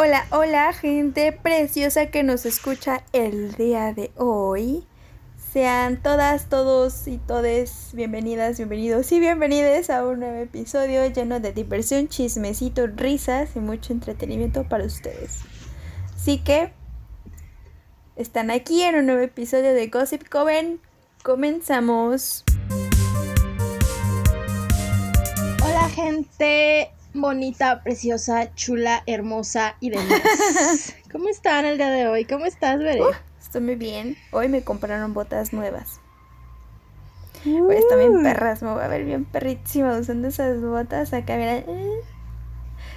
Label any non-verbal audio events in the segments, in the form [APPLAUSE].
Hola, hola gente preciosa que nos escucha el día de hoy. Sean todas, todos y todes bienvenidas, bienvenidos y bienvenidas a un nuevo episodio lleno de diversión, chismecito, risas y mucho entretenimiento para ustedes. Así que están aquí en un nuevo episodio de Gossip Coven. Comenzamos. Hola gente, bonita, preciosa, chula, hermosa y demás. [LAUGHS] ¿Cómo están el día de hoy? ¿Cómo estás? Uh, estoy muy bien. Hoy me compraron botas nuevas. Hoy están bien perras, me voy a ver bien perrísima usando esas botas acá, mira. eh.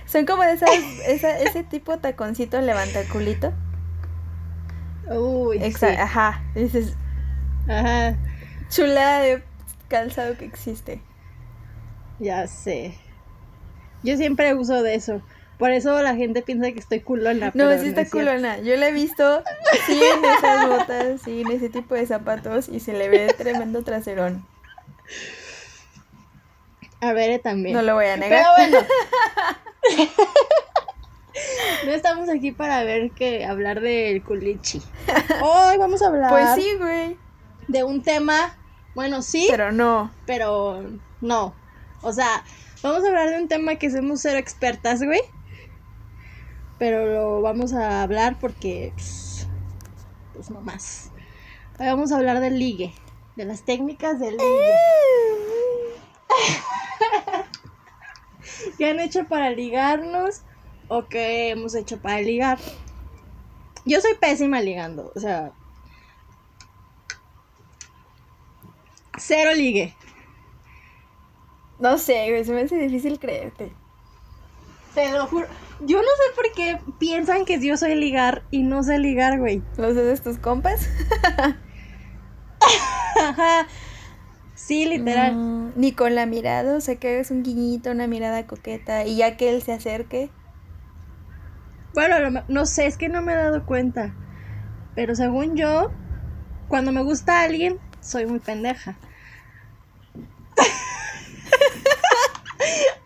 Son como de esas, [LAUGHS] esa- ese tipo taconcito levantaculito. Uy, sí. Exacto, ajá. Dices, Ajá, chulada de calzado que existe. ya sé. Yo siempre uso de eso. Por eso la gente piensa que estoy culona. No, pero sí está es cierto. culona. Yo la he visto, sí, en esas botas, sí, en ese tipo de zapatos y se le ve tremendo traserón. A Bere también. No lo voy a negar. Pero bueno. [LAUGHS] [LAUGHS] no estamos aquí para ver que hablar del culichi. Hoy vamos a hablar Pues sí, güey. de un tema, bueno, sí, Pero no. pero no. O sea, vamos a hablar de un tema que somos cero expertas, güey. Pero lo vamos a hablar porque, pues, pues no más. Hoy vamos a hablar del ligue, de las técnicas del ligue. [LAUGHS] ¿Qué han hecho para ligarnos o qué hemos hecho para ligar? Yo soy pésima ligando, o sea, cero ligue. No sé, güey, se me hace difícil creerte. Te lo juro. Yo no sé por qué piensan que yo soy ligar y no sé ligar, güey. ¿Los de tus compas? [LAUGHS] Sí, literal. Mm, ni con la mirada, o sea, que hagas un guiñito, una mirada coqueta y ya que él se acerque. Bueno, a no sé, es que no me he dado cuenta. Pero según yo, cuando me gusta alguien, soy muy pendeja. [LAUGHS]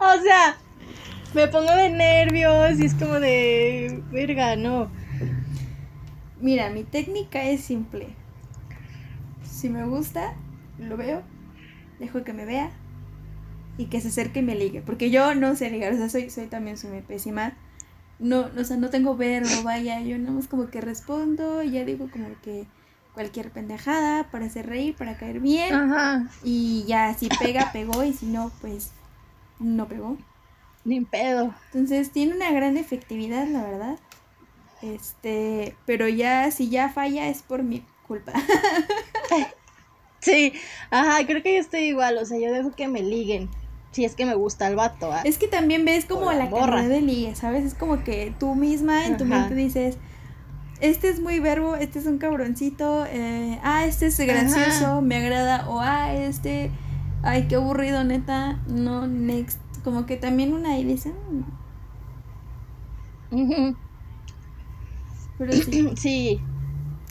o sea, me pongo de nervios y es como de... Verga, no. Mira, mi técnica es simple. Si me gusta, lo veo, dejo que me vea y que se acerque y me ligue. Porque yo no sé ligar, o sea, soy, soy también soy muy pésima. No, no, o sea, no tengo verbo, vaya, yo nada más como que respondo y ya digo como que cualquier pendejada para hacer reír, para caer bien. Ajá. Y ya, si pega, pegó y si no, pues no pegó. Ni pedo. Entonces tiene una gran efectividad, la verdad. Este, pero ya si ya falla es por mi culpa. [LAUGHS] Sí, ajá, creo que yo estoy igual, o sea, yo dejo que me liguen. Si es que me gusta el vato, ¿ah? Es que también ves como la la cantidad de ligue, ¿sabes? Es como que tú misma en tu mente dices, este es muy verbo, este es un cabroncito, eh, ah, este es gracioso, Ajá. me agrada, o ah, este, ay, qué aburrido, neta, no, next. Como que también una ahí dice, "Mm", pero sí. [CLEARS THROAT] Sí,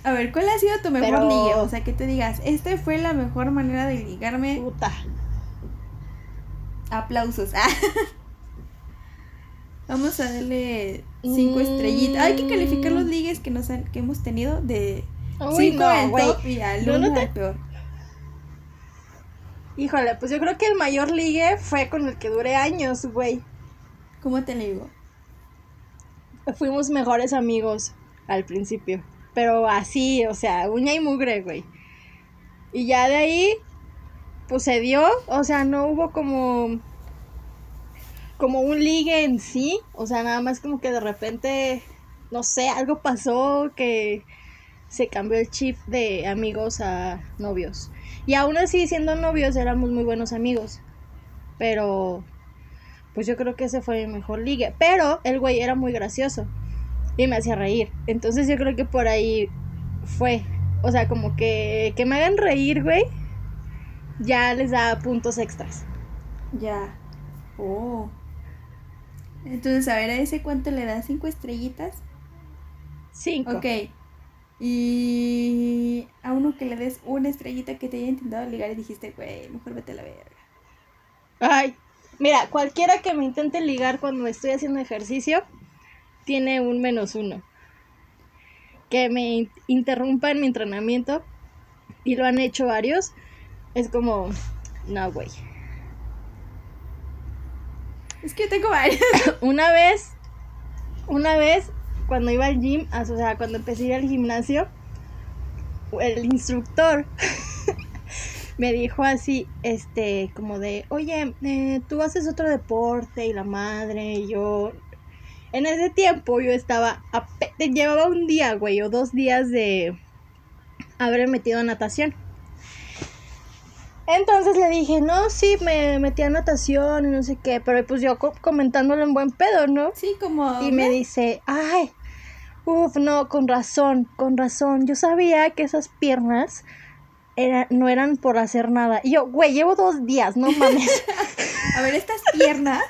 A ver, ¿cuál ha sido tu mejor Pero- ligue? O sea, que te digas, esta fue la mejor manera de ligarme. puta. Aplausos. Ah. [LAUGHS] Vamos a darle cinco Mm. estrellitas. Hay que calificar los ligues que, nos han- que hemos tenido de Uy, 5 no, al top y al No, no 1 te- al peor. Híjole, pues yo creo que el mayor ligue fue con el que duré años, güey. ¿Cómo te digo? Fuimos mejores amigos al principio. Pero así, o sea, uña y mugre, güey. Y ya de ahí, pues se dio, o sea, no hubo como como un ligue en sí, o sea, nada más como que de repente, no sé, algo pasó que se cambió el chip de amigos a novios. Y aún así, siendo novios, éramos muy buenos amigos. Pero, pues yo creo que ese fue mi mejor ligue. Pero el güey era muy gracioso y me hacía reír. Entonces yo creo que por ahí fue. O sea, como que, que me hagan reír, güey, ya les da puntos extras. Ya. Oh. Entonces, a ver, ¿a ese cuánto le das? ¿Cinco estrellitas? Cinco. Ok. Y a uno que le des una estrellita que te haya intentado ligar y dijiste, güey, mejor vete a la verga. Ay, mira, cualquiera que me intente ligar cuando estoy haciendo ejercicio, tiene un menos uno. Que me interrumpa en mi entrenamiento, y lo han hecho varios, es como, no, güey. Es que tengo varios. [LAUGHS] una vez, una vez, cuando iba al gym, o sea, cuando empecé a ir al gimnasio, el instructor [LAUGHS] me dijo así, este, como de, oye, eh, tú haces otro deporte y la madre, y yo, en ese tiempo yo estaba, llevaba un día, güey, o dos días de haber metido natación. Entonces le dije, no, sí, me metí a natación y no sé qué, pero pues yo comentándolo en buen pedo, ¿no? Sí, como... Y me dice, ay, uff, no, con razón, con razón, yo sabía que esas piernas no eran por hacer nada. Y yo, güey, llevo dos días, no mames. [LAUGHS] a ver, estas piernas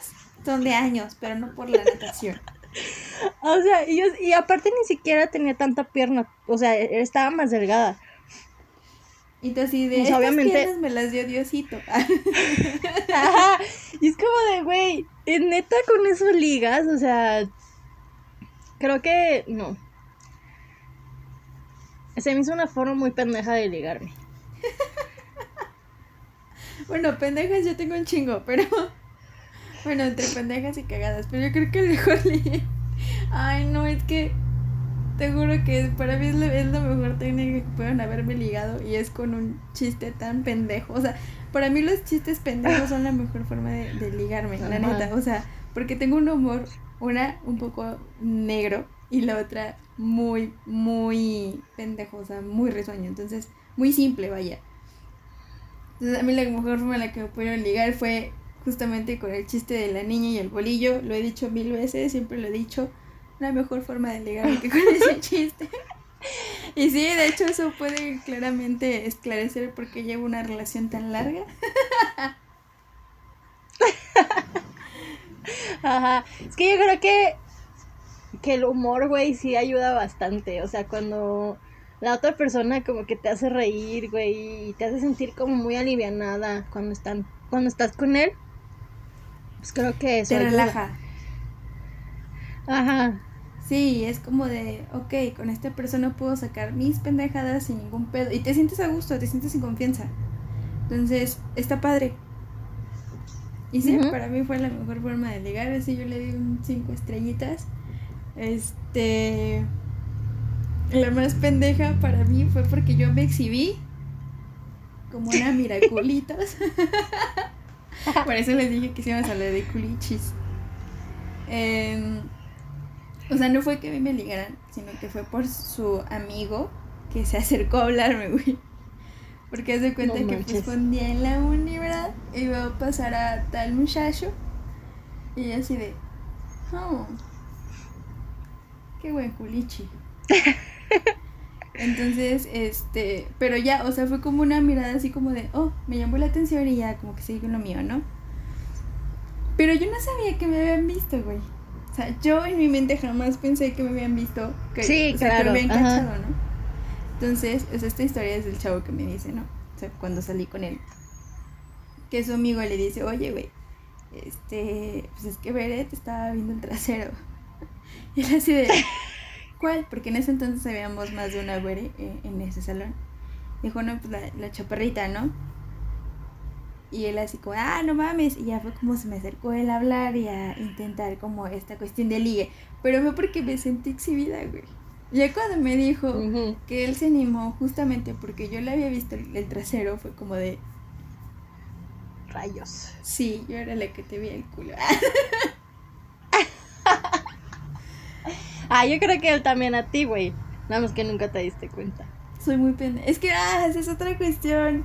son de años, pero no por la natación. O sea, y, yo, y aparte ni siquiera tenía tanta pierna, o sea, e, estaba más delgada. Y tú así de, pues obviamente... me las dio Diosito. [LAUGHS] Ajá, y es como de, güey, neta con eso ligas, o sea, creo que no. Se me hizo una forma muy pendeja de ligarme. [LAUGHS] bueno, pendejas yo tengo un chingo, pero. [LAUGHS] Bueno, entre pendejas y cagadas. Pero yo creo que el mejor Ay, no, es que. Te juro que para mí es, la mejor técnica que pueden haberme ligado. Y es con un chiste tan pendejo. O sea, para mí los chistes pendejos son la mejor forma de, ligarme, la neta. O sea, porque tengo un humor, una un poco negro y la otra muy, muy pendejo, o sea, muy risueño. Entonces, muy simple, vaya. Entonces, a mí la mejor forma en la que me pudieron ligar fue justamente con el chiste de la niña y el bolillo. Lo he dicho mil veces, siempre lo he dicho. La mejor forma de ligar que con ese [LAUGHS] chiste. Y sí, de hecho eso puede claramente esclarecer por qué llevo una relación tan larga. [LAUGHS] Ajá. Es que yo creo que que el humor, güey, sí ayuda bastante. O sea, cuando la otra persona como que te hace reír, güey, y te hace sentir como muy alivianada cuando están cuando estás con él. Pues creo que eso te relaja. Ajá. Sí, es como de, ok, con esta persona puedo sacar mis pendejadas sin ningún pedo. Y te sientes a gusto, te sientes sin confianza. Entonces, está padre. Y sí, para mí fue la mejor forma de ligar. Así yo le di un cinco estrellitas. Este. La más pendeja para mí fue porque yo me exhibí como una [LAUGHS] miraculitas. [LAUGHS] Por eso les dije que íbamos a hablar de culichis. Em, o sea, no fue que a mí me ligaran, sino que fue por su amigo que se acercó a hablarme, güey. Porque hace cuenta que pues un día en la uni, ¿verdad? Iba a pasar a tal muchacho. Y así de, oh, qué buen culichi. [LAUGHS] Entonces, este, pero ya, o sea, fue como una mirada así como de, oh, me llamó la atención y ya como que seguí con lo mío, ¿no? Pero yo no sabía que me habían visto, güey. O sea, yo en mi mente jamás pensé que me habían visto, que, sí, que me habían cachado, ¿no? Entonces, es esta historia es del chavo que me dice, ¿no? O sea, cuando salí con él. Que su amigo le dice, oye, güey, este, pues es que Beret estaba viendo el trasero. [LAUGHS] Y él así de, [LAUGHS] ¿cuál? Porque en ese entonces habíamos más de una güere eh, en ese salón. Dijo, no, pues la, la chaparrita, ¿no? Y él así como, ah, no mames. Y ya fue como se me acercó él a hablar y a intentar como esta cuestión de ligue. Pero fue porque me sentí exhibida, güey. Ya cuando me dijo que él se animó justamente porque yo le había visto el, trasero, fue como de... Rayos. Sí, yo era la que te vi el culo. [LAUGHS] Ah, yo creo que él también a ti, güey. Nada más que nunca te diste cuenta. Soy muy pendeja. Es que, ah, esa es otra cuestión.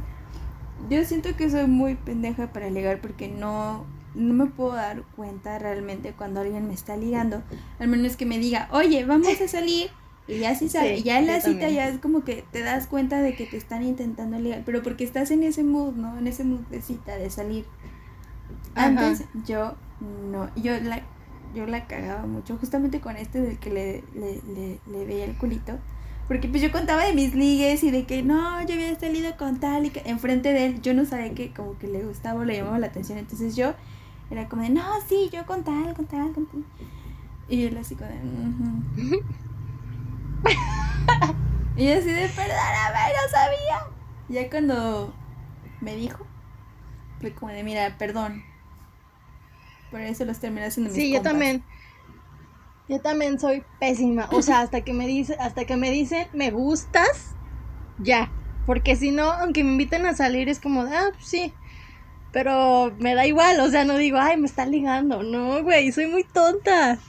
Yo siento que soy muy pendeja para ligar porque no, no me puedo dar cuenta realmente cuando alguien me está ligando. Al menos que me diga, oye, vamos a salir. Y ya sí sale. ya en la cita ya es como que te das cuenta de que te están intentando ligar. Pero porque estás en ese mood, ¿no? En ese mood de cita, de salir. Antes yo no. Yo la yo la cagaba mucho, justamente con este del que le, le, le, veía el culito. Porque pues yo contaba de mis ligues y de que no, yo había salido con tal y que enfrente de él yo no sabía que como que le gustaba o le llamaba la atención. Entonces yo era como de, no, sí, yo con tal, con tal, con tal. Y él así con de... [LAUGHS] y yo así de, perdóname, no sabía. Ya cuando me dijo, fue como de, mira, perdón. Por eso los terminé haciendo mis Sí, yo también. Yo también soy pésima. O sea, hasta que me dice, hasta que me dicen me gustas, ya. Porque si no, aunque me inviten a salir, es como, ah, pues sí. Pero me da igual, o sea, no digo, ay, me está ligando. No, güey, soy muy tonta.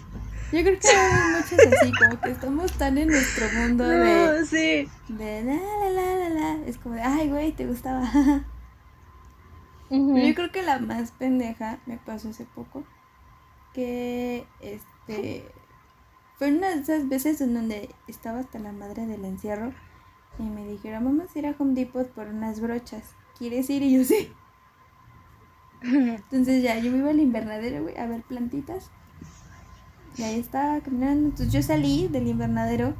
Yo creo que hay muchos así, como que estamos tan en nuestro mundo de. sí. De la, la, la, la, la. Es como de, ay, güey, te gustaba. Pero yo creo que la más pendeja me pasó hace poco. Que este. Fue una de esas veces en donde estaba hasta la madre del encierro. Y me dijeron, vamos a ir a Home Depot por unas brochas. ¿Quieres ir? Y yo sí. Entonces ya yo me iba al invernadero, güey, a ver plantitas. Y ahí estaba caminando. Entonces yo salí del invernadero.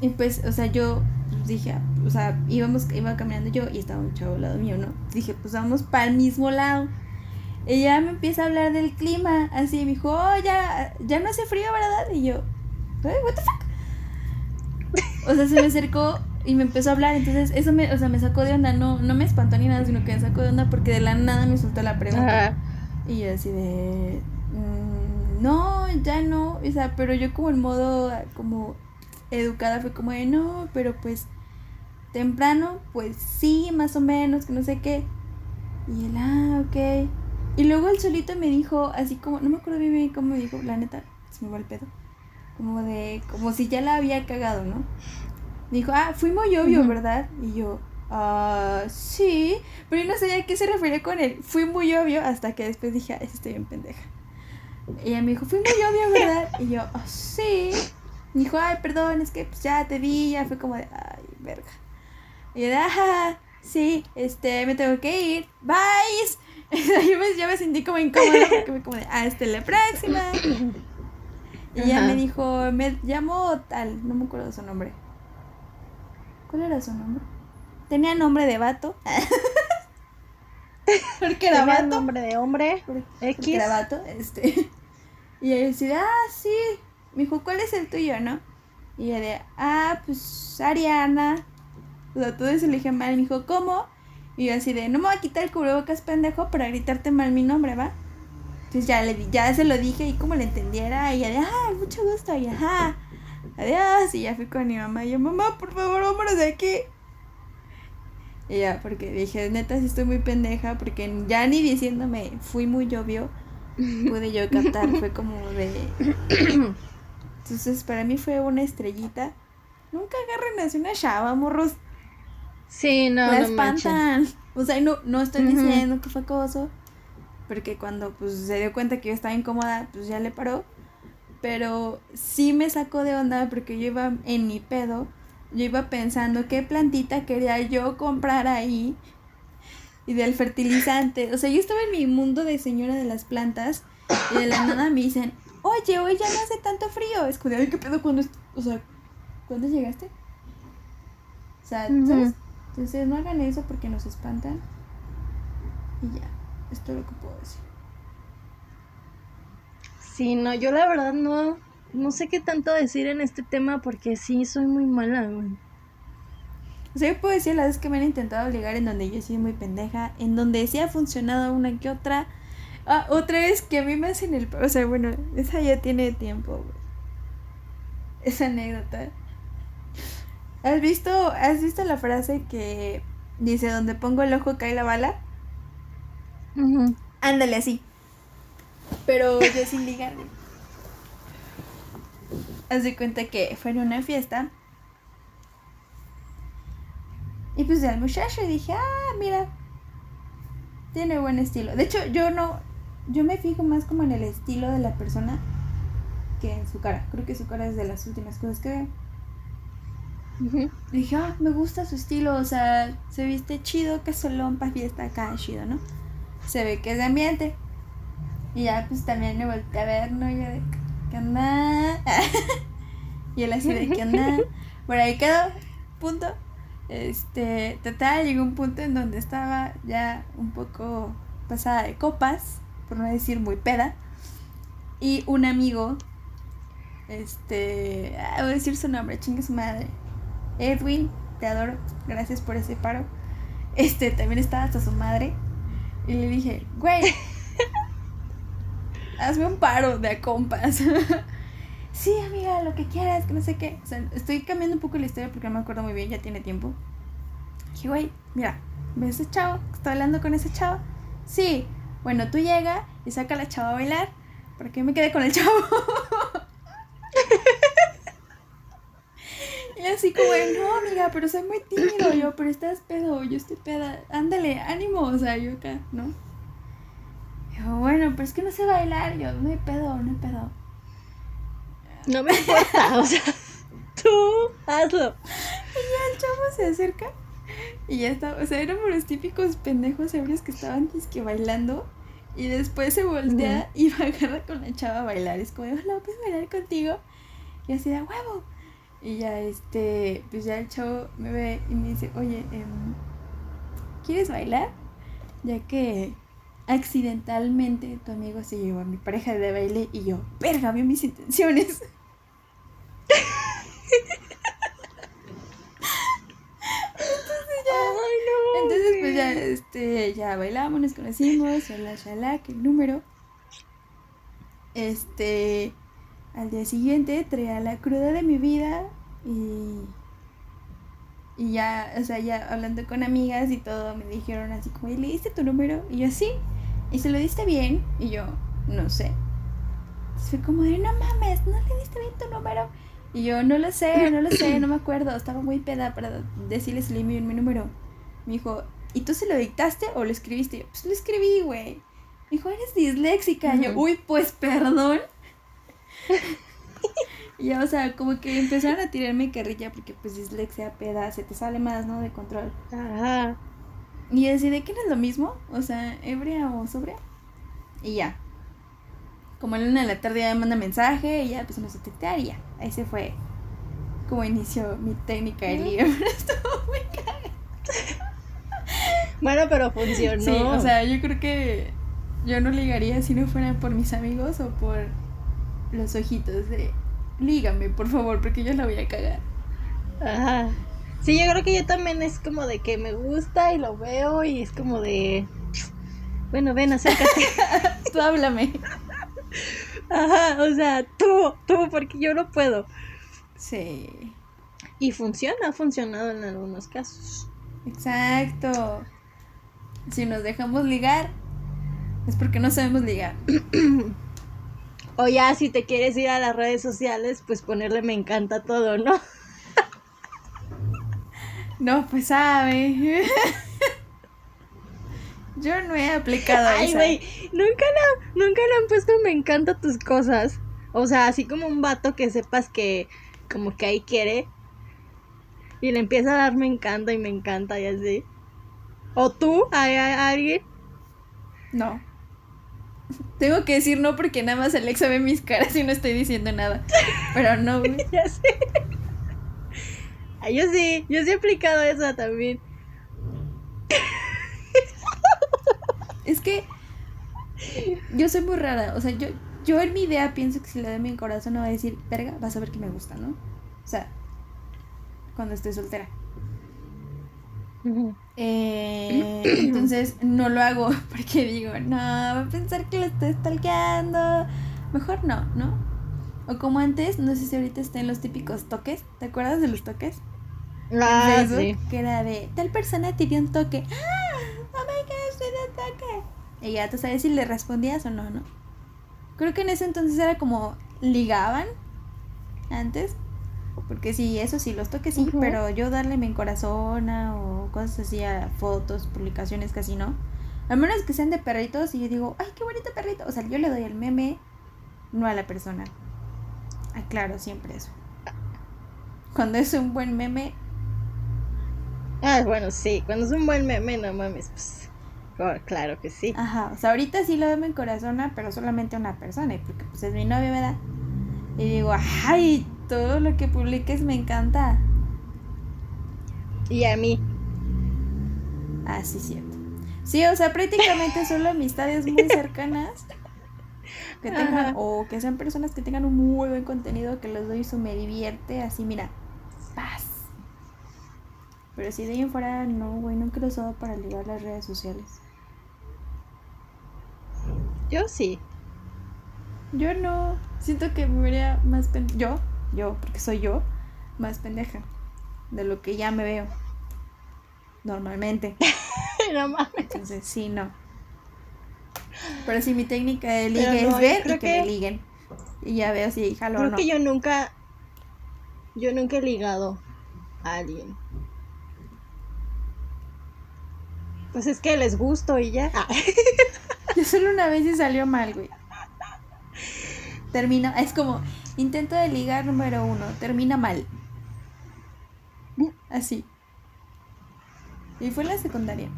Y pues, o sea, yo dije, o sea, íbamos, iba caminando yo y estaba un chavo al lado mío, ¿no? Dije, pues vamos para el mismo lado. Ella me empieza a hablar del clima, así, me dijo, oh, ya, ya no hace frío, ¿verdad? Y yo, what the fuck? O sea, se me acercó y me empezó a hablar, entonces eso me, o sea, me sacó de onda, no, no me espantó ni nada, sino que me sacó de onda porque de la nada me soltó la pregunta. Y yo así de, mm, no, ya no, o sea, pero yo como en modo, como educada fue como de, no, pero pues temprano, pues sí, más o menos, que no sé qué. Y él, ah, ok. Y luego el solito me dijo, así como, no me acuerdo bien cómo me dijo, la neta, se me va el pedo. Como de, como si ya la había cagado, ¿no? Dijo, ah, fui muy obvio, ¿verdad? Y yo, ah, sí. Pero yo no sabía a qué se refería con él. Fui muy obvio hasta que después dije, ah, estoy bien pendeja. Y ella me dijo, fui muy obvio, ¿verdad? Y yo, ah, sí. Me dijo, ay, perdón, es que pues, ya te vi, ya fue como de, ay, verga. Y yo ajá, sí, este, me tengo que ir, bye. [LAUGHS] yo me, ya me sentí como incómoda porque me como de, ah, este, la próxima. [COUGHS] Y ella me dijo, me llamo tal, no me acuerdo su nombre. ¿Cuál era su nombre? Tenía nombre de vato. [LAUGHS] porque era Tenía nombre de hombre. X. Porque era vato, este. [LAUGHS] Y ella decía, ah, sí. Me dijo, ¿cuál es el tuyo, no? Y ella de, ah, pues Ariana. O sea, todo eso le dije mal. Y me dijo, ¿cómo? Y yo así de, no me voy a quitar el cubrebocas, pendejo, para gritarte mal mi nombre, ¿va? Entonces ya, le, ya se lo dije y como le entendiera. Y ella de, ah, mucho gusto. Y ajá, adiós. Y ya fui con mi mamá. Y yo, mamá, por favor, vámonos de aquí. Y ya, porque dije, neta, sí estoy muy pendeja. Porque ya ni diciéndome, fui muy obvio, pude yo captar. Fue [LAUGHS] como de. Entonces, para mí fue una estrellita. Nunca agarren así una chava, morros. Sí, no. La espantan. o sea, no, no estoy diciendo que fue acoso. Porque cuando pues se dio cuenta que yo estaba incómoda, pues ya le paró. Pero sí me sacó de onda porque yo iba en mi pedo. Yo iba pensando qué plantita quería yo comprar ahí. Y del fertilizante. O sea, yo estaba en mi mundo de señora de las plantas. Y de la [COUGHS] nada me dicen, oye, hoy ya no hace tanto frío. Es ¿qué pedo cuando, o sea, ¿cuándo llegaste? O sea, ¿sabes? Entonces no hagan eso porque nos espantan. Y ya, esto es lo que puedo decir. Sí, no, yo la verdad no, no sé qué tanto decir en este tema porque sí, soy muy mala, güey. O sea, yo puedo decir las veces que me han intentado ligar en donde yo he sido muy pendeja, en donde sí ha funcionado una que otra. Ah, otra vez que a mí me hacen el... O sea, bueno, esa ya tiene tiempo, güey. Esa anécdota. ¿Has visto, ¿Has visto la frase que dice, donde pongo el ojo cae la bala? Ándale así. Pero yo sin ligar. Haz de cuenta que fue en una fiesta. Y pues al muchacho y dije, ah, mira, tiene buen estilo. De hecho, yo no, yo me fijo más como en el estilo de la persona que en su cara. Creo que su cara es de las últimas cosas que veo. Dije, ah, me gusta su estilo, o sea, se viste chido, que solón para fiesta acá, chido, ¿no? Se ve que es de ambiente. Y ya, pues también me volteé a ver, ¿no? Yo de, ¿qué onda? [LAUGHS] y él así de, ¿qué onda? Por ahí quedó, punto. Este, total, llegó un punto en donde estaba ya un poco pasada de copas, por no decir muy peda. Y un amigo Este, ah, voy a decir su nombre, chingue su madre. Edwin, te adoro, gracias por ese paro. Este, también estaba hasta su madre. Y le dije, güey, [LAUGHS] hazme un paro de a compas. [LAUGHS] sí, amiga, lo que quieras, que no sé qué. O sea, estoy cambiando un poco la historia porque no me acuerdo muy bien, ya tiene tiempo. Dije, güey, mira, ¿ves ese chavo? ¿Está hablando con ese chavo? Sí. Bueno, tú llega y saca a la chava a bailar. Para que me quede con el chavo. [LAUGHS] y así como, no, amiga, pero soy muy tímido. Yo, pero estás pedo, yo estoy peda. Ándale, ánimo. O sea, yo acá, ¿no? Yo, bueno, pero es que no sé bailar. Yo, no hay pedo, no hay pedo. No me importa, o sea, [LAUGHS] tú hazlo. Y ya el chavo se acerca y ya está, o sea, éramos los típicos pendejos ebrios que estaban que bailando y después se voltea y [LAUGHS] va a agarrar con la chava a bailar. Es como, hola, ¿puedo bailar contigo? Y así de huevo. Y ya este, pues ya el chavo me ve y me dice, oye, em, ¿quieres bailar? Ya que accidentalmente tu amigo se llevó a mi pareja de baile y yo, verga, vio mis intenciones. Entonces pues ya, este, ya bailamos, nos conocimos, shalá, que el número. Este, al día siguiente traía la cruda de mi vida y, y ya, o sea, ya hablando con amigas y todo, me dijeron así como, ¿y le diste tu número? Y yo, sí, y se lo diste bien, y yo, no sé. Fue como de, no mames, no le diste bien tu número. Y yo, no lo sé, no lo sé, no me acuerdo, estaba muy peda para decirle si le mi número. Me dijo, ¿y tú se lo dictaste o lo escribiste? yo, pues lo escribí, güey. Me dijo, eres disléxica. Y yo, uy, pues perdón. Y [LAUGHS] ya, o sea, como que empezaron a tirarme carrilla porque pues dislexia, peda, se te sale más, ¿no? De control. Ajá. Y así de que no es lo mismo, o sea, ebria o sobria. Y ya. Como a la una de la tarde ya me manda mensaje y ya empezamos a textear y ya. Ahí se fue como inició mi técnica de libro. [LAUGHS] Estuvo muy bueno, pero funcionó. Sí, o sea, yo creo que yo no ligaría si no fuera por mis amigos o por los ojitos de lígame, por favor, porque yo la voy a cagar. Ajá. Sí, yo creo que yo también es como de que me gusta y lo veo y es como de bueno, ven, acércate. [LAUGHS] tú háblame. Ajá, o sea, tú, tú, porque yo no puedo. Sí. Y funciona, ha funcionado en algunos casos. Exacto. Si nos dejamos ligar, es porque no sabemos ligar. [CLEARS THROAT] o ya, si te quieres ir a las redes sociales, pues ponerle me encanta todo, ¿no? [LAUGHS] no, pues sabe. [LAUGHS] Yo no he aplicado Ay, güey, nunca, nunca le han puesto me encanta tus cosas. O sea, así como un vato que sepas que como que ahí quiere. Y le empieza a dar me encanta y me encanta y así. ¿O tú? ¿Hay, alguien? No. Tengo que decir no porque nada más Alexa ve mis caras y no estoy diciendo nada. Pero no, [LAUGHS] ya sé. yo sí, yo sí he aplicado eso también. Es que yo soy muy rara. O sea, yo, yo en mi idea pienso que si le doy mi corazón no va a decir, verga, vas a ver que me gusta, ¿no? O sea, cuando estoy soltera. Eh, [CLEARS THROAT] entonces no lo hago [LAUGHS] porque digo, no, va a pensar que lo estoy stalkeando. Mejor no, ¿no? O como antes, no sé si ahorita están los típicos toques. ¿Te acuerdas de los toques? Ah, sí. Que era de tal persona te dio un toque. ¡Ah! ¡Oh my gosh! Te dio un toque. Y ya tú sabes si le respondías o no, ¿no? Creo que en ese entonces era como ligaban antes. Porque sí, eso sí, los toques sí, pero yo darle mi corazón o cosas así a fotos, publicaciones, casi no. Al menos que sean de perritos y yo digo, ay, qué bonito perrito. O sea, yo le doy el meme, no a la persona. Aclaro siempre eso. Cuando es un buen meme. Ah, bueno, sí, cuando es un buen meme, no mames, pues. Oh, claro que sí. Ajá, o sea, ahorita sí lo doy mi corazón, pero solamente a una persona, porque pues es mi novia, ¿verdad? Y digo, ay, todo lo que publiques me encanta. Y a mí. Ah, sí, cierto. Sí, o sea, prácticamente solo amistades muy [LAUGHS] cercanas. Que tengan, Ajá. o que sean personas que tengan un muy buen contenido que les doy su me divierte, así mira, paz. Pero si de ahí en fuera, no, güey, nunca lo usado para ligar las redes sociales. Yo sí. Yo no, siento que me vería más pen yo, yo, porque soy yo, más pendeja de lo que ya me veo. Normalmente. [LAUGHS] No mames. Entonces, sí, no. Pero sí, mi técnica de ligue no, es ver y que, que- me liguen. Y ya veo si jalo o Creo no. que yo nunca. Yo nunca he ligado a alguien. Pues es que les gusto y ya. Ah. [LAUGHS] Yo solo una vez y salió mal, güey. Termina, es como intento de ligar número uno, termina mal. Así. Y fue en la secundaria.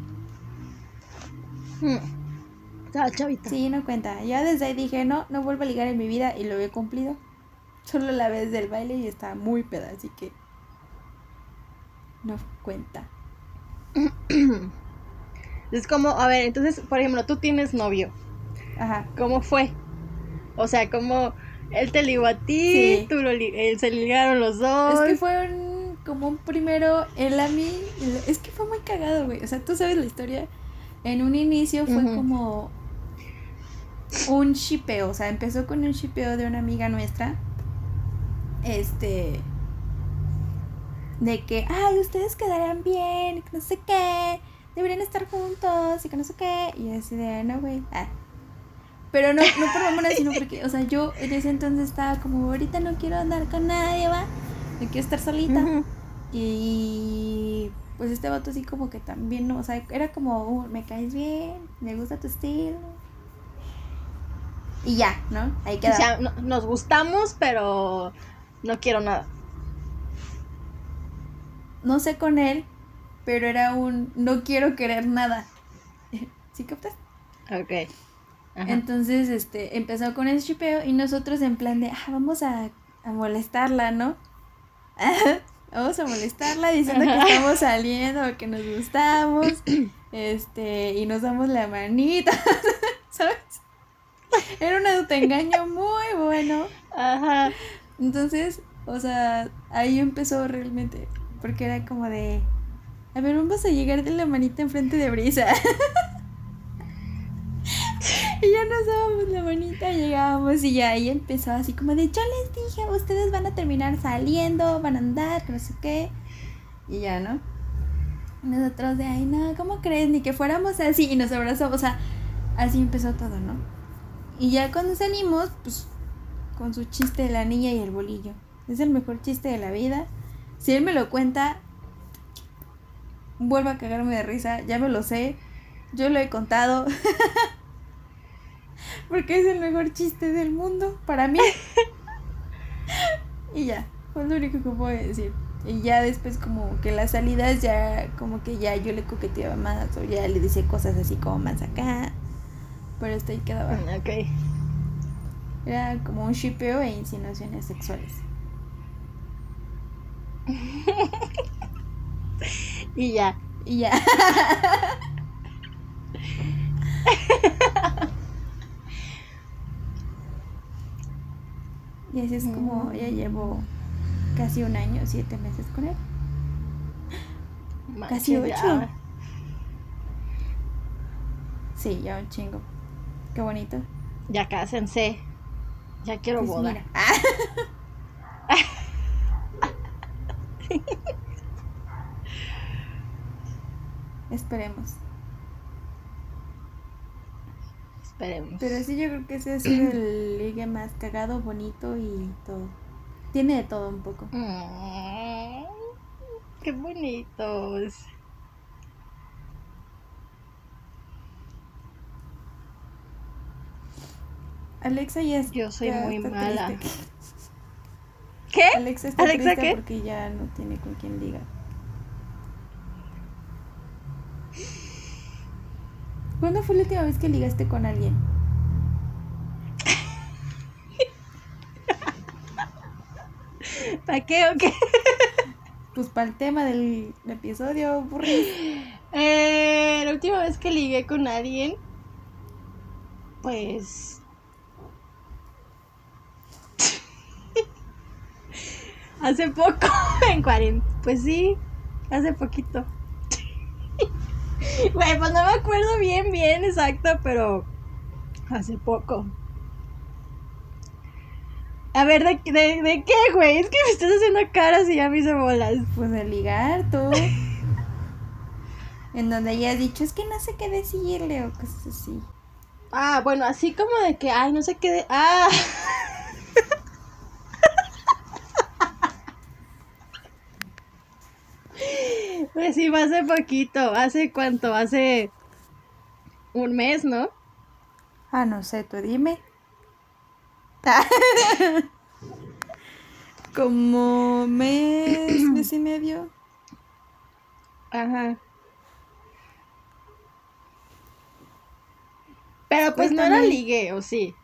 Hmm. Estaba chavita. Sí, no cuenta. Ya desde ahí dije, no, no vuelvo a ligar en mi vida y lo he cumplido. Solo la vez del baile y estaba muy peda, así que no cuenta. [CLEARS THROAT] Es como, a ver, entonces, por ejemplo, tú tienes novio. Ajá. ¿Cómo fue? O sea, ¿cómo él te ligó a ti? Sí. Tú lo li- él se ligaron los dos. Es que fue un, como un primero, él a mí, es que fue muy cagado, güey. O sea, tú sabes la historia. En un inicio fue como un shipeo, o sea, empezó con un shipeo de una amiga nuestra. Este. De que, ay, ustedes quedarán bien, que no sé qué, deberían estar juntos y que no sé qué. Y yo así de, no, güey. ah". Pero no, no por mamona, [LAUGHS] sino porque, o sea, yo en ese entonces estaba como, ahorita no quiero andar con nadie, va. Me quiero estar solita. Y pues este vato así como que también, ¿no? O sea, era como, "Uh, me caes bien, me gusta tu estilo. Y ya, ¿no? Ahí O queda. sea, no- nos gustamos, pero no quiero nada. no sé con él, pero era un, no quiero querer nada. [LAUGHS] ¿Sí captas? Ok. Ajá. Entonces, este, empezó con el chipeo y nosotros en plan de, ah, vamos a, a molestarla, ¿no? [LAUGHS] vamos a molestarla diciendo que estamos saliendo, que nos gustamos, [CLEARS THROAT] este, y nos damos la manita, [LAUGHS] ¿sabes? Era un autoengaño muy bueno. Ajá. Entonces, o sea, ahí empezó realmente, porque era como de, a ver, vamos a llegar de la manita enfrente de Brisa. [LAUGHS] y ya nos dábamos la manita, llegábamos y ya ahí empezó así como de, yo les dije, ustedes van a terminar saliendo, van a andar, no sé qué. Y ya, ¿no? Nosotros de, ay, no, ¿cómo crees? Ni que fuéramos así y nos abrazamos, o sea, así empezó todo, ¿no? Y ya cuando salimos, pues con su chiste de la niña y el bolillo. Es el mejor chiste de la vida. Si él me lo cuenta, vuelvo a cagarme de risa. Ya me lo sé. Yo lo he contado. [LAUGHS] [LAUGHS] Porque es el mejor chiste del mundo para mí. [LAUGHS] y ya, fue lo único que puedo decir. Y ya después como que las salidas ya como que ya yo le coqueteaba más o ya le decía cosas así como más acá. Pero hasta ahí quedaba. Ok. Era como un shipeo e insinuaciones sexuales. [LAUGHS] Y ya. Y ya. Y así es como ya llevo casi un año, siete meses con él. Casi ocho. ya. Sí, ya un chingo. Qué bonito. Ya cásense. Ya quiero Pues boda. mira. [LAUGHS] [LAUGHS] Esperemos. Esperemos. Pero sí, yo creo que ese ha sido el [CLEARS THROAT] ligue más cagado, bonito y todo. Tiene de todo un poco. Mm, qué bonitos. Alexa ya es. Yo soy muy mala. triste. ¿Qué? Alexa está ¿Alexa triste qué? porque ya no tiene con quién ligar. ¿Cuándo fue la última vez que ligaste con alguien? [LAUGHS] ¿Para qué o qué? Pues para el tema del episodio, burris. Eh, la última vez que ligué con alguien, pues. [LAUGHS] hace poco, [LAUGHS] en cuarenta. Pues sí, hace poquito. [LAUGHS] Güey, pues no me acuerdo bien, bien exacto, pero hace poco. A ver, ¿de, de, de qué, güey? Es que me estás haciendo caras y ya me hice bolas. Pues de ligar, tú. [LAUGHS] en donde ella ha dicho, es que no sé qué decirle o cosas así. Ah, bueno, así como de que, ay, no sé qué. De... Ah. [LAUGHS] pues sí, hace poquito. ¿Hace cuánto? Hace un mes, ¿no? Ah, no sé, tú dime. [LAUGHS] Como mes, [CLEARS THROAT] mes y medio. Ajá. Pero pues no era ligue, ¿o sí?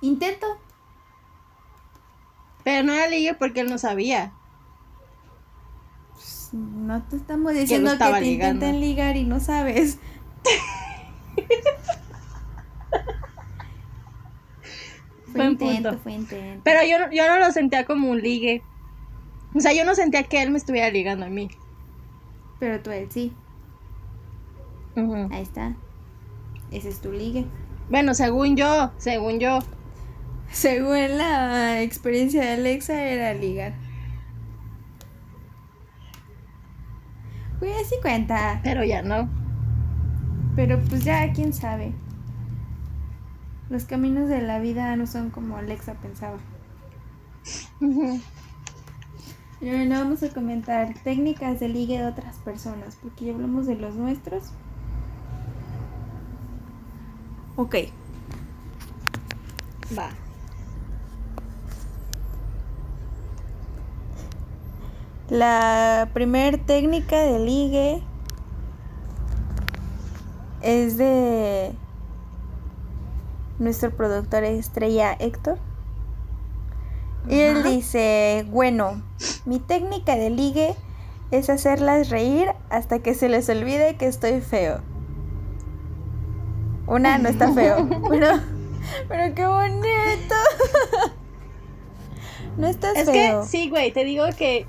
Intento. Pero no era ligue porque él no sabía. No te estamos diciendo que, te intenten ligar y no sabes. [LAUGHS] fue intento, fue intento. Pero yo, yo no lo sentía como un ligue. O sea, yo no sentía que él me estuviera ligando a mí. Pero tú él sí. Ahí está. Ese es tu ligue. Bueno, según yo, según yo. Según la experiencia de Alexa era ligar. Güey, así cuenta. Pero ya no. Pero pues ya, quién sabe. Los caminos de la vida no son como Alexa pensaba. Bueno, vamos a comentar técnicas de ligue de otras personas, porque ya hablamos de los nuestros. Ok. Va. La primer técnica de ligue es de nuestro productor estrella Héctor. Y él dice, bueno, mi técnica de ligue es hacerlas reír hasta que se les olvide que estoy feo. Una no está feo, [LAUGHS] pero, pero qué bonito. [LAUGHS] no estás es feo. Es que sí, güey, te digo que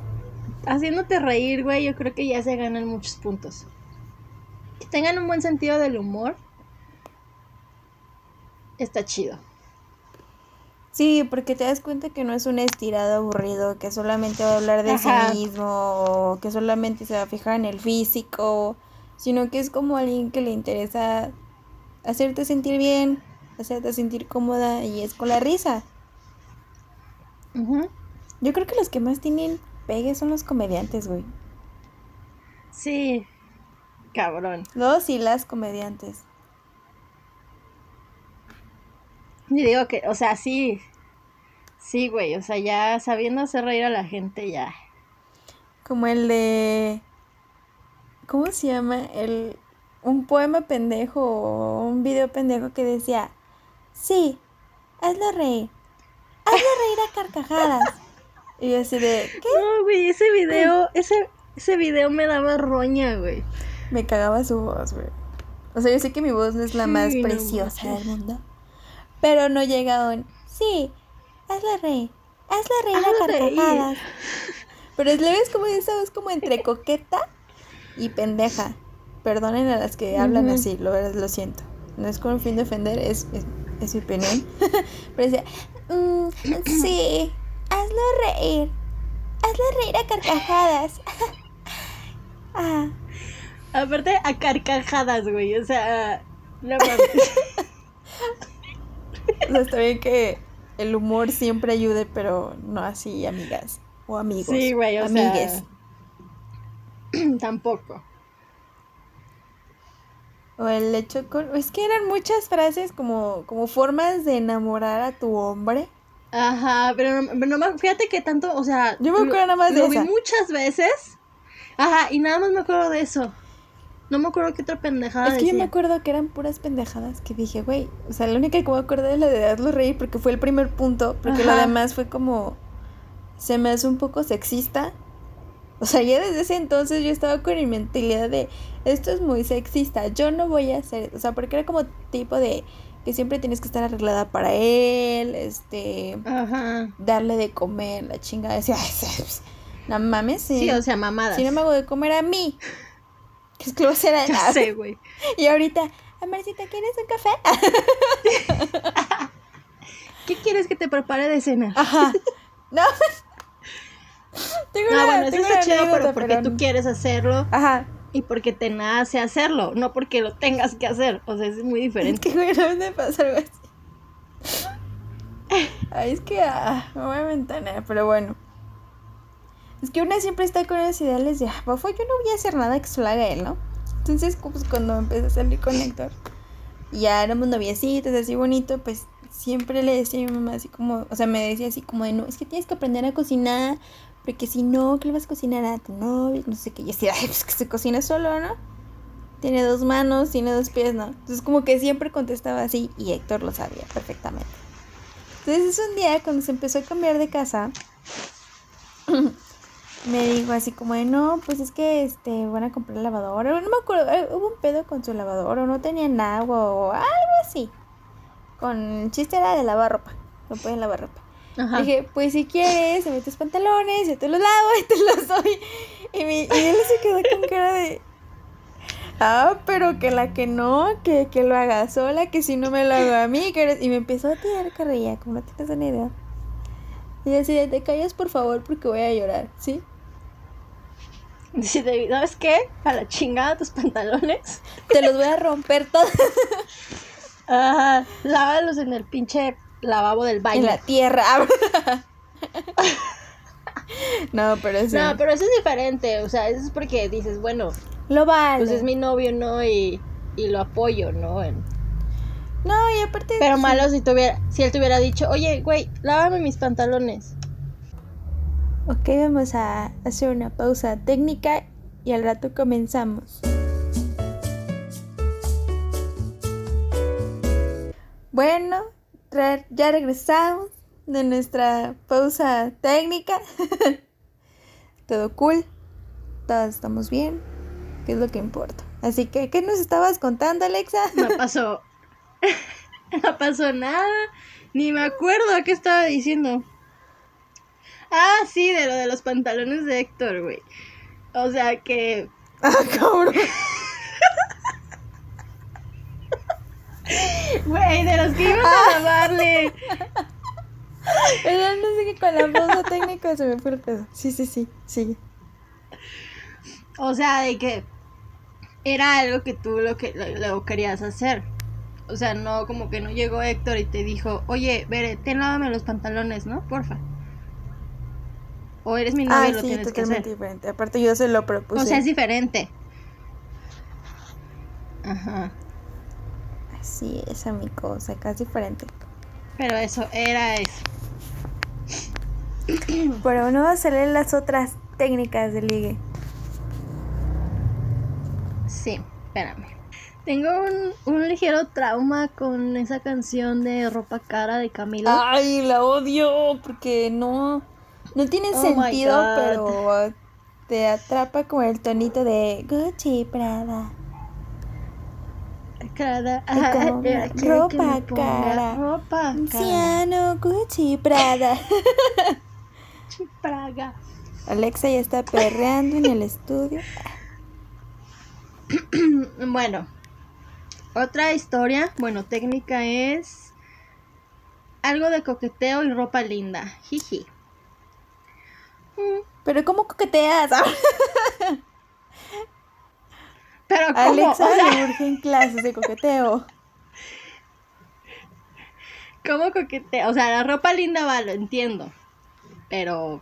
haciéndote reír, güey, yo creo que ya se ganan muchos puntos. Que tengan un buen sentido del humor. Está chido. Sí, porque te das cuenta que no es un estirado aburrido, que solamente va a hablar de sí mismo, o que solamente se va a fijar en el físico, sino que es como alguien que le interesa hacerte sentir bien, hacerte sentir cómoda y es con la risa. Yo creo que los que más tienen pegue son los comediantes, güey. Sí, cabrón. Los y las comediantes. Y digo que, o sea, sí, sí, güey, o sea, ya sabiendo hacer reír a la gente, ya. Como el de... ¿Cómo se llama? El un poema pendejo o un video pendejo que decía, sí, hazlo reír, hazlo reír a carcajadas. [LAUGHS] y yo así de, ¿qué? No, güey, ese video, ese, ese video me daba roña, güey. Me cagaba su voz, güey. O sea, yo sé que mi voz no es la más preciosa del mundo, pero no llega a un, sí, hazlo reír, hazlo reír a carcajadas. [LAUGHS] Pero es leve, es como esa voz como entre coqueta y pendeja. Perdonen a las que hablan así, lo, lo siento. No es con el fin de ofender, es, es, mi opinión. [LAUGHS] Pero decía, mm, sí, hazlo reír. Hazlo reír a carcajadas. [LAUGHS] ah. Aparte, a carcajadas, güey. O sea, no [LAUGHS] o está bien que el humor siempre ayude, pero no así, amigas. O amigos. Sí, güey, o amigues. [CLEARS THROAT] Tampoco. O el hecho con... Es que eran muchas frases como, como formas de enamorar a tu hombre. Ajá, pero no, fíjate que tanto, o sea... Yo me acuerdo nada más de Lo vi muchas veces. Ajá, y nada más me acuerdo de eso. No me acuerdo qué otra pendejada Es que yo me acuerdo que eran puras pendejadas que dije, güey, o sea, la única que me acuerdo es la de Hazlo Reír porque fue el primer punto, porque lo demás fue como... Se me hace un poco sexista o sea, ya desde ese entonces yo estaba con mi mentalidad de esto es muy sexista, yo no voy a hacer, o sea, porque era como tipo de que siempre tienes que estar arreglada para él, este, Ajá. darle de comer, la chingada. Decía, [LAUGHS] "Ay, sí, no mames, sí. Sí, o sea, mamadas. si no me hago de comer a mí, [LAUGHS] que es que lo a hacer a Ya sé, güey. [LAUGHS] Y ahorita, Amarcita, ¿quieres un café? ¿Qué quieres que te prepare de cena? Ajá. No. tengo No, una- bueno, eso tengo una chido, anécdota, pero porque pero- tú quieres hacerlo Ajá. Y porque te nace hacerlo, no porque lo tengas que hacer. O sea, es muy Es diferente. que, güey, no me pasa algo así. [LAUGHS] Ay, es que ah, me voy a ventanear, pero bueno. Es que una siempre está con esos ideales de, ah, bofo, yo no voy a hacer nada que solo haga él, ¿no? Entonces, pues cuando empecé a salir con Héctor, y ya éramos noviecitos, así bonito, pues siempre le decía a mi mamá así como, o sea, me decía así como de, no, es que tienes que aprender a cocinar, porque si no, ¿qué le vas a cocinar a tu novio? No sé qué, y así, [LAUGHS] ay, pues que se cocina solo, ¿no? Tiene dos manos, tiene dos pies, ¿no? Entonces como que siempre contestaba así y Héctor lo sabía perfectamente. Entonces un día cuando se empezó a cambiar de casa, [CLEARS THROAT] me dijo así como no, pues es que este, van a comprar lavadora. No me acuerdo, eh, hubo un pedo con su lavadora o no tenían agua o algo así. Con chiste era de lavar ropa, no pueden lavar ropa. Ajá. Dije, pues si quieres, me tus pantalones, yo te los lavo [LAUGHS] y te los doy. Y, mi, y él se quedó con cara de, ah, pero que la que no, que, que lo haga sola, que si no me lo hago a mí. Que eres-". Y me empezó a tirar carrilla, como no tienes una idea. Y yo así, de, te callas por favor porque voy a llorar, ¿sí? Dice David, ¿sabes qué? A la chingada tus pantalones. Te los voy a romper todos [LAUGHS] Ajá. Lávalos en el pinche lavabo del baño. en la tierra. [LAUGHS] no, pero sí. No, pero eso es diferente. O sea, eso es porque dices, bueno, Lo vale. pues es mi novio, ¿no? Y, y lo apoyo, ¿no? En- No, y aparte... Pero malo si tuviera, si él te hubiera dicho, oye, güey, lávame mis pantalones. Ok, vamos a hacer una pausa técnica y al rato comenzamos. Bueno, ya regresamos de nuestra pausa técnica. [LAUGHS] Todo cool, todos estamos bien, que es lo que importa. Así que, ¿qué nos estabas contando, Alexa? [LAUGHS] No pasó. [LAUGHS] no pasó nada. Ni me acuerdo qué estaba diciendo. Ah, sí, de lo de los pantalones de Héctor, güey. O sea que. Ah, cabrón. Güey, de los que ibas a lavarle. Pero no sé qué con la pausa técnica se me fue el pedo. Sí, sí, sí, sigue. O sea, de que era algo que tú lo que lo, lo querías hacer. O sea, no como que no llegó Héctor y te dijo, oye, Bere, ten lávame los pantalones, ¿no? Porfa. O eres mi novio Ah, y lo sí, tienes que hacer. diferente. Aparte yo se lo propuse. O sea, es diferente. Ajá. Así es, amigo. O sea, casi diferente. Pero eso, era eso. Pero no vamos a leer las otras técnicas de ligue. Sí, espérame. Tengo un, un ligero trauma con esa canción de ropa cara de Camilo. Ay, la odio porque no no tiene Oh sentido, pero te atrapa con el tonito de Gucci Prada. Cara, Ay, eh, ropa cara. Ropa cara. Anciano Gucci Prada. [LAUGHS] Praga. Alexa ya está perreando en el estudio. [CLEARS THROAT] Bueno, otra historia, bueno, técnica es algo de coqueteo y ropa linda. Jiji. Pero ¿cómo coqueteas? [LAUGHS] Pero ¿cómo? Alexa urgen clases de coqueteo. ¿Cómo coqueteo? O sea, la ropa linda va, lo entiendo. Pero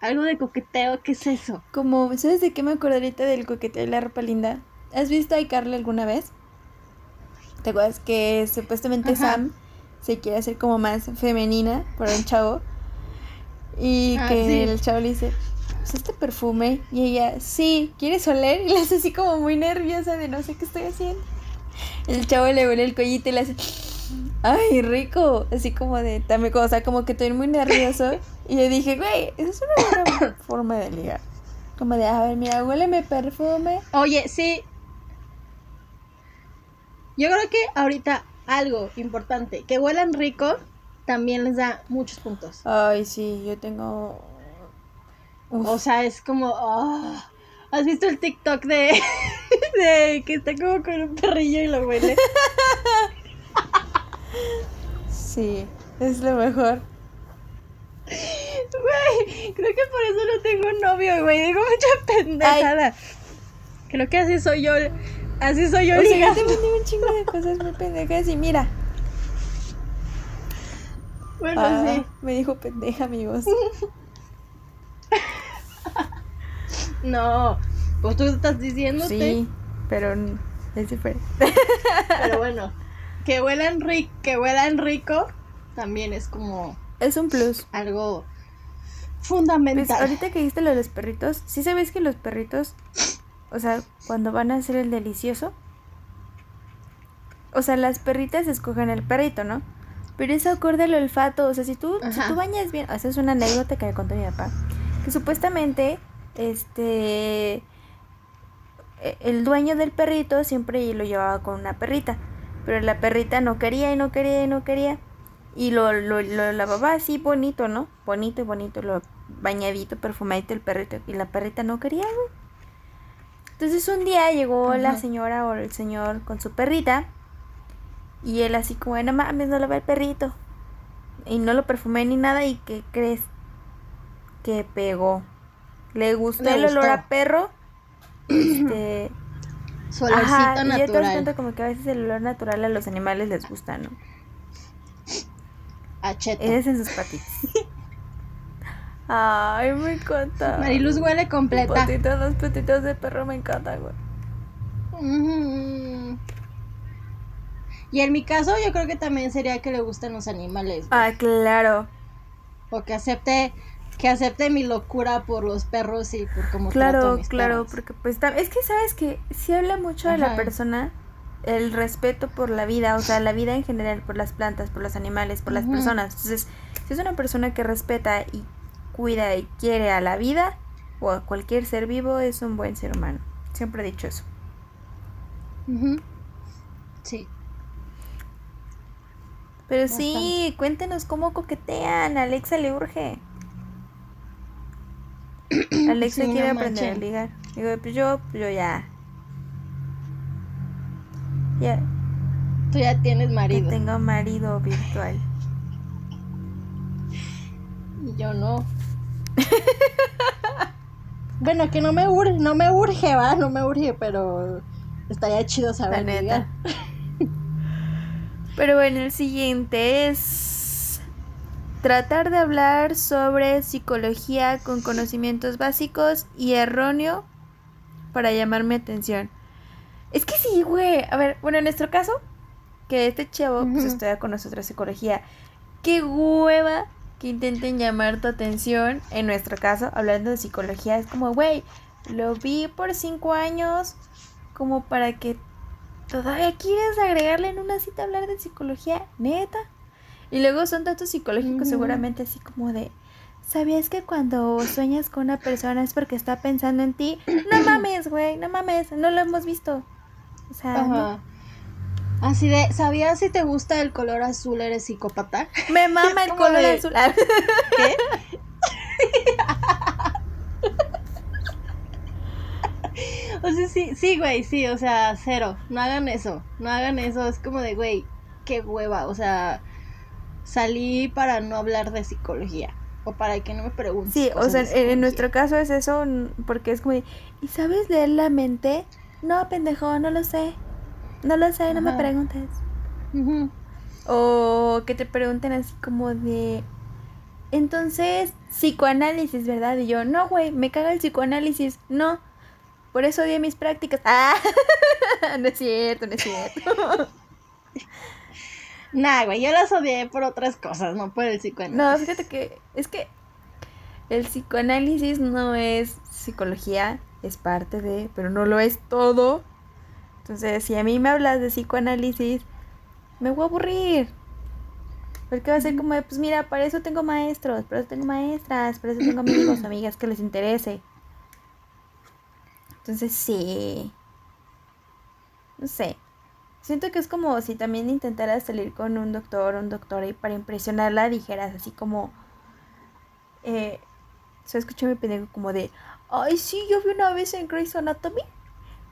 algo de coqueteo, ¿qué es eso? Como, ¿sabes de qué me acuerdo ahorita del coqueteo y la ropa linda? ¿Has visto a iCarly alguna vez? ¿Te acuerdas que supuestamente Ajá. Sam se quiere hacer como más femenina por un chavo? Y Ah, que sí. el chavo le dice, "¿Usa este perfume? Y ella, sí, ¿quieres oler? Y le hace así como muy nerviosa de no sé qué estoy haciendo. El chavo le huele el collito y le hace, ay, rico. Así como de, también, o sea, como que estoy muy nervioso. Y yo dije, güey, esa es una buena [COUGHS] forma de ligar. Como de, a ver, mira, huéleme perfume. Oye, sí. Yo creo que ahorita algo importante, que huelan rico también les da muchos puntos. Ay, sí, yo tengo... O sea, es como... ah, ¿Has visto el TikTok de, [LAUGHS] de que está como con un perrillo y lo huele? Sí, es lo mejor. Güey, creo que por eso no tengo novio, güey. Digo mucha pendejada. Creo que así soy yo. Así soy yo O sea, yo un chingo de cosas muy pendejas y mira. Bueno, ah, sí. Me dijo pendeja, amigos. [LAUGHS] No, pues tú estás diciéndote. Sí, pero es diferente. Pero [LAUGHS] bueno, que huelan rico, que huelan rico también es como Es un plus. algo Pues fundamental. ahorita que dijiste lo de los perritos, ¿sí sabes que los perritos, o sea, cuando van a hacer el delicioso, o sea, las perritas escogen el perrito, ¿no? Pero eso acorde al olfato, o sea, si tú, si tú bañas bien, o sea, es una anécdota que me contó mi papá, que supuestamente, este, e- el dueño del perrito siempre lo llevaba con una perrita, pero la perrita no quería y no quería y no quería. Y lo, lo, lo lavaba así bonito, ¿no? Bonito y bonito, lo bañadito, perfumadito el perrito. Y la perrita no quería, güey. Entonces un día llegó la señora o el señor con su perrita. Y él así como, no mames, no lo ve el perrito. Y no lo perfumé ni nada. ¿Y qué crees? Que pegó. Le gustó Le el olor gustó. a perro. [CLEARS THROAT] Este... Ajá, y ya te das natural. cuenta como que a veces el olor natural a los animales les gusta, ¿no? A cheto. Es en sus patitas. [LAUGHS] Ay, me encanta. Mariluz huele completa. Patitas, los patitos de perro me encantan, güey. Y en mi caso, yo creo que también sería que le gusten los animales. Ah, claro. O que acepte, que acepte mi locura por los perros y por cómo trato a Claro, mis claro, perros. porque pues es que sabes que si habla mucho de la persona el respeto por la vida, o sea, la vida en general, por las plantas, por los animales, por las personas. Entonces, si es una persona que respeta y cuida y quiere a la vida o a cualquier ser vivo, es un buen ser humano. Siempre he dicho eso. Sí. Pero sí, cuéntenos cómo coquetean. Alexa le urge. [CLEARS THROAT] Alexa Sí, no quiere aprender a ligar. Digo, pues yo, pues yo ya. Ya, Tú ya tienes marido. tengo marido virtual. Y yo no. bueno, que no me urge, no me urge, va, no me urge, pero estaría chido La saber neta. ligar. [LAUGHS] Pero bueno, el siguiente es tratar de hablar sobre psicología con conocimientos básicos y erróneo para llamar mi atención. Es que sí, güey. A ver, bueno, en nuestro caso, que este chavo pues estudia con nosotros psicología. Qué hueva que intenten llamar tu atención. En nuestro caso, hablando de psicología, es como, güey, lo vi por cinco años como para que todavía quieres agregarle en una cita hablar de psicología, neta. Y luego son datos psicológicos seguramente así como de, ¿sabías que cuando sueñas con una persona es porque está pensando en ti? No [CLEARS THROAT] mames, güey, no mames, no lo hemos visto. O sea, no. Así de, ¿sabías si te gusta el color azul eres psicópata? me [LAUGHS] mama el color de- azul. [LAUGHS] ¿Qué? [LAUGHS] o sea, sí, sí, güey, sí, o sea, cero. No hagan eso, no hagan eso. Es como de, güey, qué hueva. O sea, salí para no hablar de psicología. O para que no me preguntes. Sí, o sea, en, nuestro caso es eso, porque es como, de, ¿y sabes leer la mente? No, pendejo, no lo sé. No lo sé, no me preguntes. O que te pregunten así como de... Entonces, psicoanálisis, ¿verdad? Y yo, no, güey, me caga el psicoanálisis. No. Por eso odié mis prácticas. [LAUGHS] Ah, [LAUGHS] no es cierto, no es cierto. [LAUGHS] Nah, güey, yo las odié por otras cosas, no por el psicoanálisis. No, fíjate que es que el psicoanálisis no es psicología, es parte de, pero no lo es todo. Entonces, si a mí me hablas de psicoanálisis, me voy a aburrir. Porque va a ser como de, pues mira, para eso tengo maestros, para eso tengo maestras, para eso tengo amigos, [CLEARS THROAT] amigas que les interese. Entonces, sí. No sé. Siento que es como si también intentaras salir con un doctor o un doctora y para impresionarla dijeras así como... Eh, se escuchó mi pendejo como de... Ay, sí, yo vi una vez en Grey's Anatomy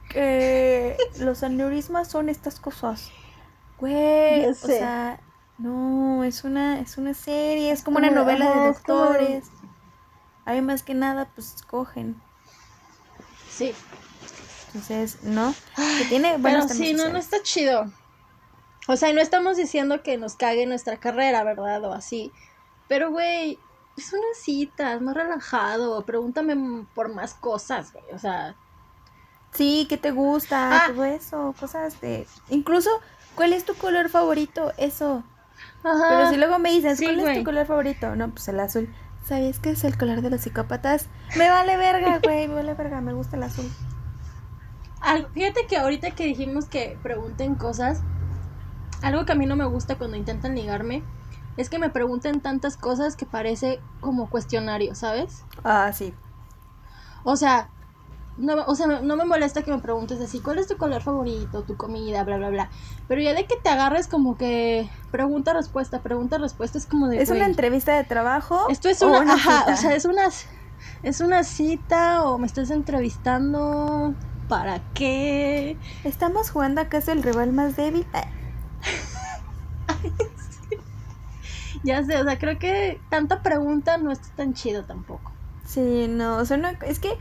que [LAUGHS] los aneurismas son estas cosas. Güey, o sea, no, es una, es una serie, es como una novela de doctores. Hay más que nada, pues escogen. Sí. Entonces, ¿no? Que tiene Pero sí, no, no está chido. O sea, no estamos diciendo que nos cague nuestra carrera, ¿verdad? O así. Pero, güey, es una cita, es más relajado. Pregúntame por más cosas, güey. O sea. Sí, ¿qué te gusta? Ah. Todo eso, cosas de. Incluso, ¿cuál es tu color favorito? Eso. Ajá. Pero si luego me dices, ¿cuál es tu color favorito? No, pues el azul. ¿Sabías que es el color de los psicópatas? Me vale verga, güey, me vale verga, me gusta el azul. Fíjate que ahorita que dijimos que pregunten cosas, algo que a mí no me gusta cuando intentan ligarme es que me pregunten tantas cosas que parece como cuestionario, ¿sabes? Ah, sí. O sea, no, o sea, no me molesta que me preguntes así, ¿cuál es tu color favorito, tu comida, bla, bla, bla? Pero ya de que te agarres como que pregunta, respuesta, pregunta, respuesta, es como de... ¿Es una entrevista de trabajo? Esto es una... ajá, o sea, es una, es una cita o me estás entrevistando... ¿Para qué? ¿Estamos jugando acaso el rival más débil? [LAUGHS] ya sé, o sea, creo que tanta pregunta no está tan chido tampoco. Sí, no, o sea, no, es que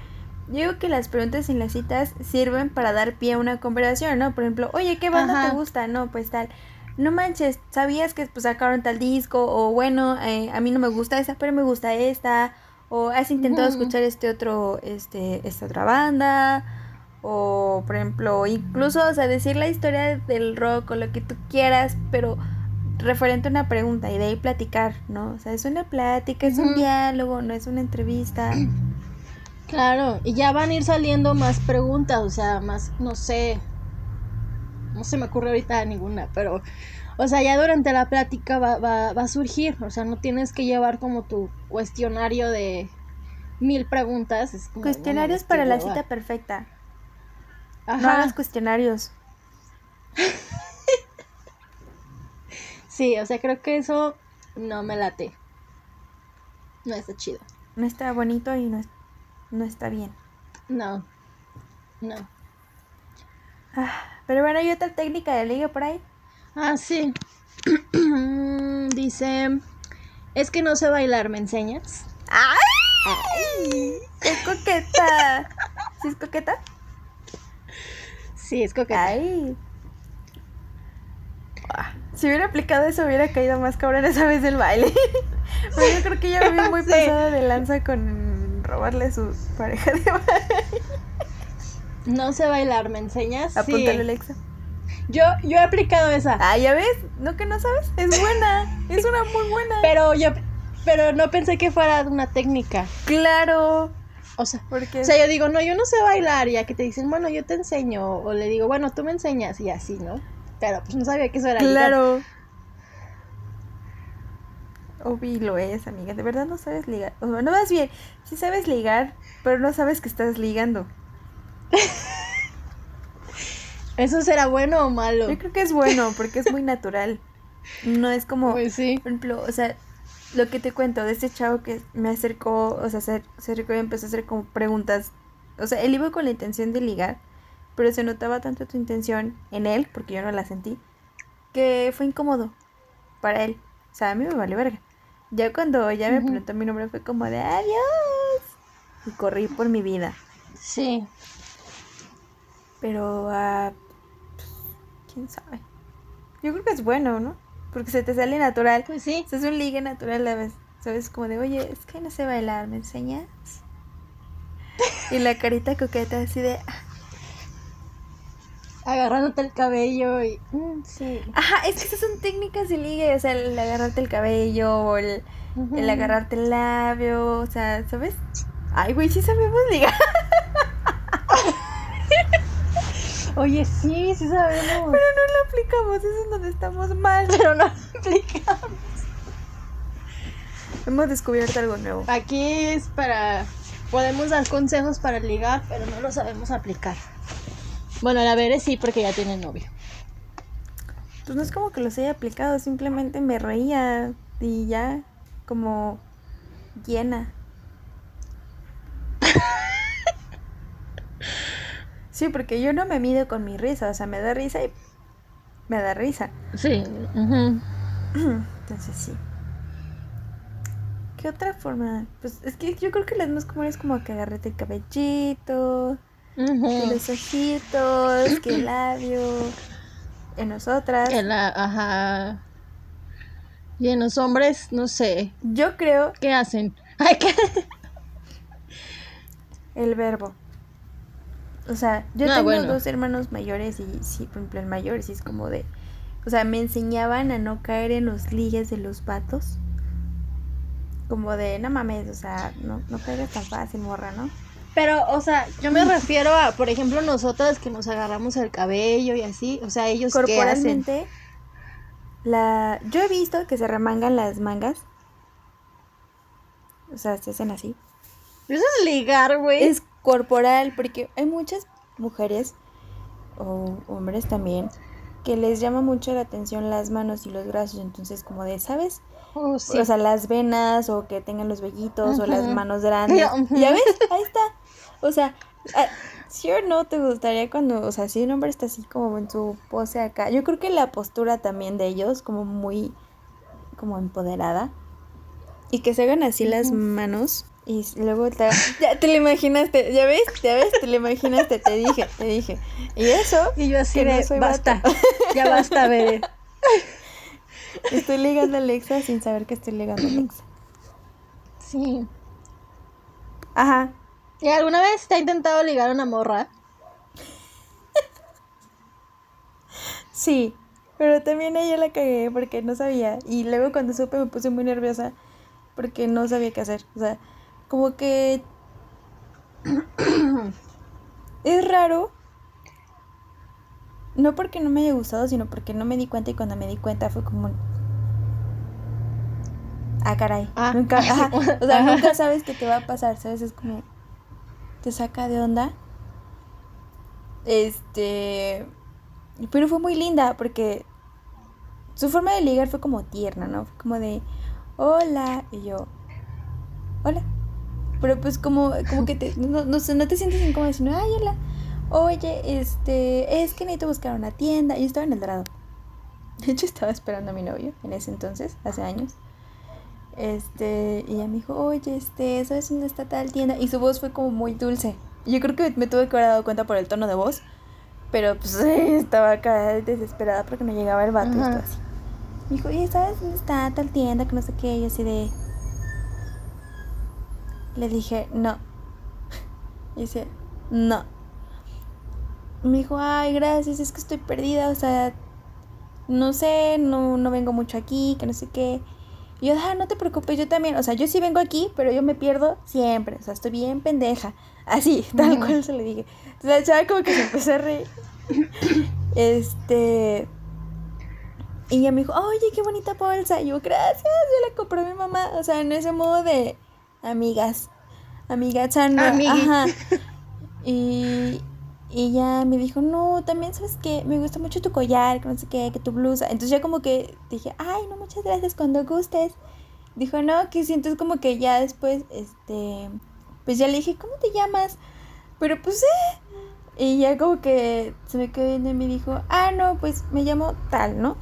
yo digo que las preguntas en las citas sirven para dar pie a una conversación, ¿no? Por ejemplo, oye, ¿qué banda te gusta? No, pues tal. No manches, ¿sabías que pues, sacaron tal disco? O bueno, eh, a mí no me gusta esa, pero me gusta esta. O has intentado escuchar este otro, este, esta otra banda. O, por ejemplo, incluso, o sea, decir la historia del rock o lo que tú quieras, pero referente a una pregunta y de ahí platicar, ¿no? O sea, es una plática, es un diálogo, no es una entrevista. Claro, y ya van a ir saliendo más preguntas, o sea, más, no sé, no se me ocurre ahorita ninguna, pero, o sea, ya durante la plática va, va, va a surgir, o sea, no tienes que llevar como tu cuestionario de mil preguntas. Es cuestionarios para la cita perfecta. Ajá. No hagas cuestionarios. [LAUGHS] sí, o sea, creo que eso no me late. No está chido. No está bonito y no está no está bien. No, no. Ah, pero bueno, ¿hay otra técnica de ligue por ahí? Ah, sí. [CLEARS THROAT] Dice, es que no sé bailar, ¿me enseñas? ¡Ay! ¡Es coqueta! ¿Sí es coqueta? Sí, es coqueta. ¡Ay! Si hubiera aplicado eso, hubiera caído más cabrón esa vez del baile. [LAUGHS] Pero yo creo que ya me vi muy [LAUGHS] pasada de lanza con robarle su pareja de baile. No sé bailar, ¿me enseñas? Apúntale, sí. Alexa. Yo, yo he aplicado esa. Ah, ya ves, ¿no que no sabes? Es buena, es una muy buena. Pero yo, pero no pensé que fuera una técnica. Claro. O sea, porque... o sea, yo digo, no, yo no sé bailar, y ya que te dicen, bueno, yo te enseño, o le digo, bueno, tú me enseñas, y así, ¿no? Pero pues no sabía que eso era Claro. Obi lo es, amiga. De verdad no sabes ligar. O no más bien, sí sabes ligar, pero no sabes que estás ligando. [LAUGHS] ¿Eso será bueno o malo? Yo creo que es bueno, porque es muy natural. No es como, pues sí. por ejemplo, o sea, lo que te cuento de este chavo que me acercó, o sea, se acercó y empezó a hacer como preguntas. O sea, él iba con la intención de ligar, pero se notaba tanto tu intención en él, porque yo no la sentí, que fue incómodo para él. O sea, a mí me vale verga. Ya cuando ya me preguntó mi nombre fue como de adiós. Y corrí por mi vida. Sí. Pero, uh, quién sabe. Yo creo que es bueno, ¿no? Porque se te sale natural. Pues sí. es un ligue natural a. ¿Sabes? Como de, oye, es que no sé bailar, ¿me enseñas? y la carita coqueta así de, ah, agarrándote el cabello y... Mm, sí. Ajá, es que esas son técnicas de ligue, o sea, el agarrarte el cabello, o el, el agarrarte el labio, o sea, ¿sabes? Ay, güey, sí sabemos ligar. [LAUGHS] Oye, sí, sí sabemos. Pero no lo aplicamos, eso es donde estamos mal. [LAUGHS] Pero no lo aplicamos. Hemos descubierto algo nuevo. Aquí es para... Podemos dar consejos para ligar, pero no lo sabemos aplicar. Bueno, la Bere sí, porque ya tiene novio. pues no es como que los haya aplicado, simplemente me reía y ya, como llena. [LAUGHS] Sí, porque yo no me mido con mi risa, o sea, me da risa y me da risa. Sí. [CLEARS THROAT] Entonces sí. ¿Qué otra forma? Pues es que yo creo que las más comunes como que agarrete el cabellito, que los ojitos, que el labio, en nosotras. En la, ajá. Y en los hombres, no sé. Yo creo ¿Qué hacen? [LAUGHS] Ay, ¿qué? el verbo. O sea, yo Ah, tengo bueno. dos hermanos mayores y sí, por ejemplo, el mayor sí es como de... O sea, me enseñaban a no caer en los ligues de los vatos. Como de, no mames, o sea, no, no caigas tan fácil, morra, ¿no? Pero, o sea, yo me refiero a, por ejemplo, nosotras que nos agarramos el cabello y así. O sea, ellos qué hacen. Corporalmente, la... yo he visto que se remangan las mangas. O sea, se hacen así. Eso es ligar, güey. Es corporal, porque hay muchas mujeres, o hombres también, que les llama mucho la atención las manos y los brazos. Entonces, como de, ¿sabes? Oh, sí. O sea, las venas, o que tengan los vellitos, o las manos grandes. [LAUGHS] ¿Ya ves? Ahí está. O sea, ah, ¿sí o no te gustaría cuando, o sea, si un hombre está así como en su pose acá? Yo creo que la postura también de ellos, como muy, como empoderada. Y que se hagan así las manos. Y luego te, ya te lo imaginaste, ¿ya ves? ¿Ya ves? Te lo imaginaste, te dije, te dije. Y eso, Y yo así no de, basta, vato. [LAUGHS] ya basta, bebé. [LAUGHS] estoy ligando a Alexa sin saber que estoy ligando a Alexa. Sí. Ajá. ¿Y alguna vez te ha intentado ligar a una morra? [LAUGHS] Sí, pero también ella la cagué porque no sabía. Y luego cuando supe me puse muy nerviosa porque no sabía qué hacer. O sea, como que [CLEARS THROAT] es raro. No porque no me haya gustado, sino porque no me di cuenta y cuando me di cuenta fue como... Ah, caray. Ah. Nunca, [LAUGHS] ajá, o sea, nunca sabes qué te va a pasar, ¿sabes? Es como... Te saca de onda. Este... Pero fue muy linda porque su forma de ligar fue como tierna, ¿no? Fue como de, hola, y yo, hola. Pero pues como, como que te, no, no no te sientes incómoda, sino, ay, hola. Oye, este, es que necesito buscar una tienda. Yo estaba en el dorado. De hecho, estaba esperando a mi novio en ese entonces, hace años. Este, y ella me dijo, oye, este, ¿sabes dónde está tal tienda? Y su voz fue como muy dulce. Yo creo que me tuve que haber dado cuenta por el tono de voz. Pero pues [LAUGHS] estaba acá desesperada porque no llegaba el vato. y estaba así. Me dijo, ¿y sabes dónde está tal tienda? Que no sé qué. Y así de. Le dije, no. [LAUGHS] Y dice, no. Me dijo, ay, gracias, es que estoy perdida. O sea, no sé, no, no vengo mucho aquí, que no sé qué. Y yo, ah, no te preocupes, yo también. O sea, yo sí vengo aquí, pero yo me pierdo siempre. O sea, estoy bien pendeja. [LAUGHS] Así, tal cual se le dije. Entonces la chava como que se empezó a reír. [COUGHS] Este. Y ella me dijo, oye, qué bonita bolsa. Y yo, gracias, yo la compré a mi mamá. O sea, en ese modo de amigas. Amigas. Ajá. [LAUGHS] Y, y ella me dijo, no, también sabes que me gusta mucho tu collar, que no sé qué, que tu blusa. Entonces ya como que dije, ay, no, muchas gracias, cuando gustes. Dijo, no, que sientes como que ya después, este, pues ya le dije, ¿cómo te llamas? Pero pues, eh. Y ya como que se me quedó viendo y me dijo, ah, no, pues me llamo tal, ¿no?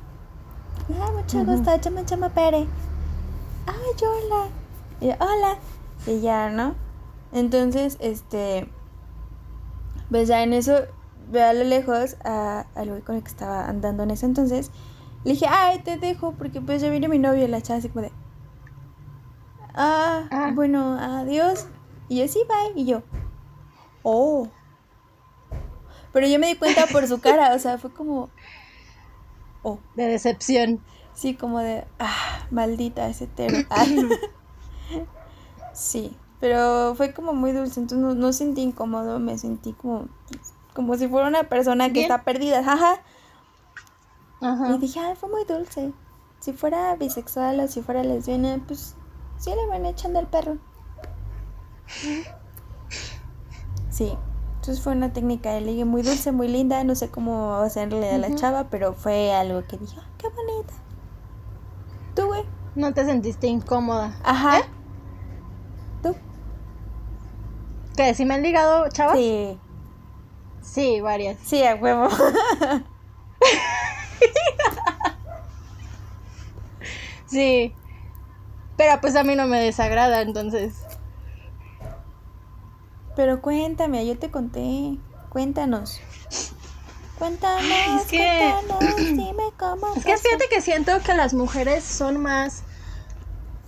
Ah, mucho Ujú. gusto, yo me llamo Pere. Ay, hola. Y yo, hola. Y ya, ¿no? Entonces, este, pues ya en eso, veo a lo lejos a- al güey con el que estaba andando en ese entonces. Le dije, ay, te dejo, porque pues ya viene mi novio. Y la chava así como de, ah, Ah. bueno, adiós. Y yo, sí, bye. Y yo, oh. Pero yo me di cuenta por su cara, o sea, fue como, oh. De decepción. Sí, como de, ah, maldita ese hetero. Ay. Sí, pero fue como muy dulce, entonces no, no sentí incómodo, me sentí como, como si fuera una persona que Bien. está perdida, jaja. Ajá. Y dije, ay, fue muy dulce. Si fuera bisexual o si fuera lesbiana, pues sí le van echando el perro. Sí, Entonces fue una técnica de ligue muy dulce, muy linda. No sé cómo hacerle a la chava, pero fue algo que dije, "Ah, qué bonita. ¿Tú, güey? ¿No te sentiste incómoda? Ajá. ¿Eh? ¿Tú? ¿Qué? ¿Sí me han ligado, chavas? Sí. Sí, varias. Sí, a huevo. [LAUGHS] Sí. Pero pues a mí no me desagrada, entonces. Pero cuéntame, yo te conté. Cuéntanos. Cuéntanos, es que- cuéntanos, [CLEARS THROAT] dime cómo. Es que fíjate que siento que las mujeres son más.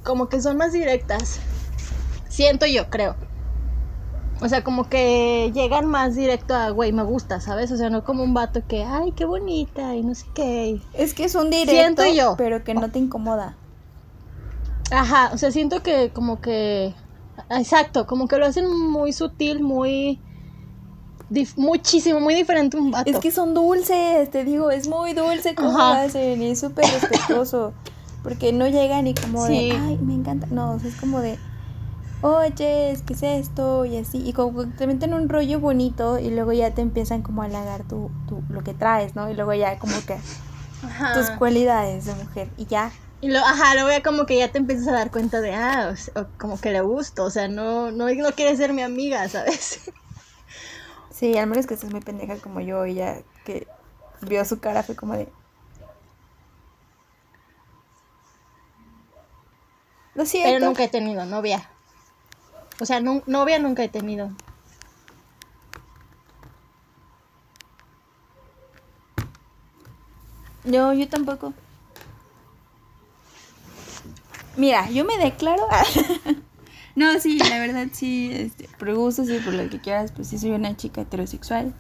Como que son más directas. Siento yo, creo. O sea, como que llegan más directo a, güey, me gusta, ¿sabes? O sea, no como un vato que, ay, qué bonita y no sé qué. Es que es un directo, Siento yo. pero que no te incomoda. Ajá, o sea, siento que como que... Exacto, como que lo hacen muy sutil, muy... dif- muchísimo, muy diferente a un vato. Es que son dulces, te digo, es muy dulce como lo hacen y es súper respetuoso. Porque no llegan y como Sí. de, ay, me encanta. No, o sea, es como de, oye, ¿qué es esto? Y así. Y como que te meten un rollo bonito y luego ya te empiezan como a halagar tu, tu, lo que traes, ¿no? Y luego ya como que Ajá. tus cualidades de mujer. Y ya. Y lo, ajá, luego ya como que ya te empiezas a dar cuenta de, ah, o como que le gusto, o sea, no, no, no quiere ser mi amiga, [LAUGHS] ¿sabes? Sí, al menos que estés muy pendeja como yo y ya que vio su cara fue como de... Lo siento. Pero nunca he tenido novia. O sea, nu- novia nunca he tenido. No, yo tampoco. Mira, yo me declaro. [LAUGHS] no, sí, la verdad sí, este, por gusto, sí, por lo que quieras, pues sí soy una chica heterosexual.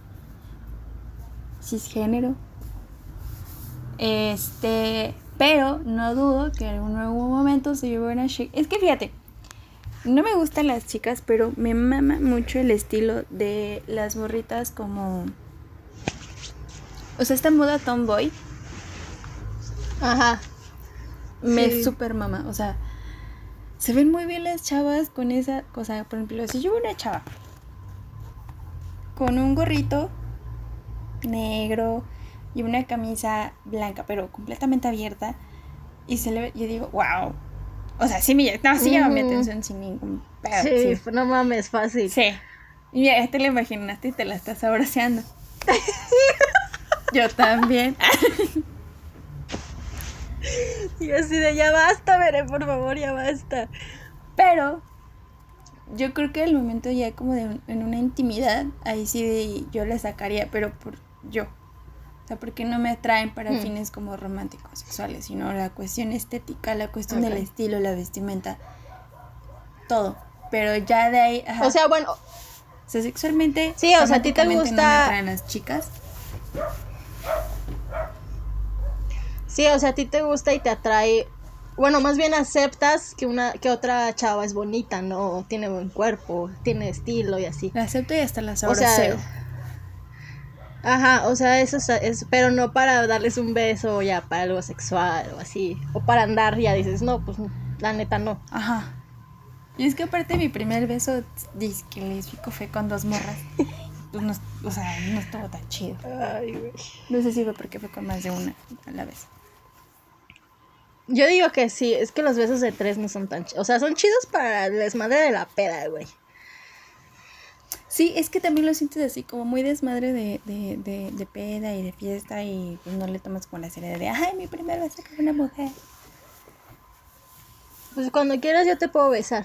Cisgénero. Este, pero no dudo que en algún, algún momento se lleve una chica. Es que fíjate, no me gustan las chicas, pero me mama mucho el estilo de las morritas como. O sea, esta moda tomboy Ajá. me Sí. super mama. O sea, se ven muy bien las chavas con esa cosa. Por ejemplo, si yo veo una chava con un gorrito negro y una camisa blanca, pero completamente abierta, y se le ve, yo digo, wow. O sea, sí me, no, sí llama mi atención sin ningún pedo. Sí, Sí. no mames, fácil. Sí. Y mira, ya te la imaginaste y te la estás abraceando. [LAUGHS] yo también. [LAUGHS] Y así de, ya basta, veré, por favor, ya basta. Pero yo creo que el momento ya como de en una intimidad, ahí sí de- yo la sacaría, pero por yo. Sea, porque no me atraen para Mm. fines como románticos, sexuales, sino la cuestión estética, la cuestión del estilo, la vestimenta, todo. Pero ya de ahí, ajá. O sea, bueno, O sea, sexualmente, Sí, o sea, a ti te románticamente No me gusta- atraen las chicas. sí, o sea, a ti te gusta y te atrae. Bueno, más bien aceptas que una que otra chava es bonita, ¿no? Tiene buen cuerpo, tiene estilo y así. La acepto y hasta las O sea. Ajá, o sea, eso es, pero no para darles un beso o ya para algo sexual o así. O para andar, ya dices, no, pues la neta no. Ajá. Y es que aparte mi primer beso disque lésbico fue con dos morras. [LAUGHS] Pues no, o sea, no estuvo tan chido. Ay, güey. No sé si fue porque fue con más de una a la vez. Yo digo que sí, es que los besos de tres no son tan chidos. O sea, son chidos para el desmadre de la peda, güey. Sí, es que también lo sientes así, como muy desmadre de, de, de, de peda y de fiesta y pues no le tomas como la seriedad de, ay, mi primer beso con una mujer. Pues cuando quieras yo te puedo besar.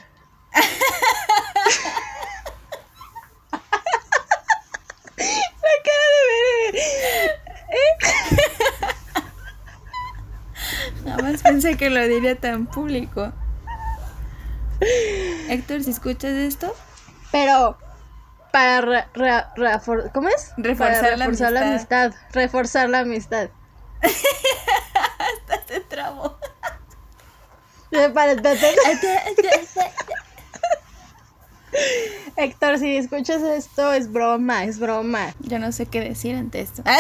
La cara de bebé. Jamás pensé que lo diría tan público. Héctor, si escuchas esto, Pero para re- re- refor- ¿cómo es? Reforzar Para la reforzar la amistad. Reforzar la amistad. te. Eh, para- [LAUGHS] [LAUGHS] Héctor, si escuchas esto, es broma, es broma. Yo no sé qué decir ante esto. [LAUGHS]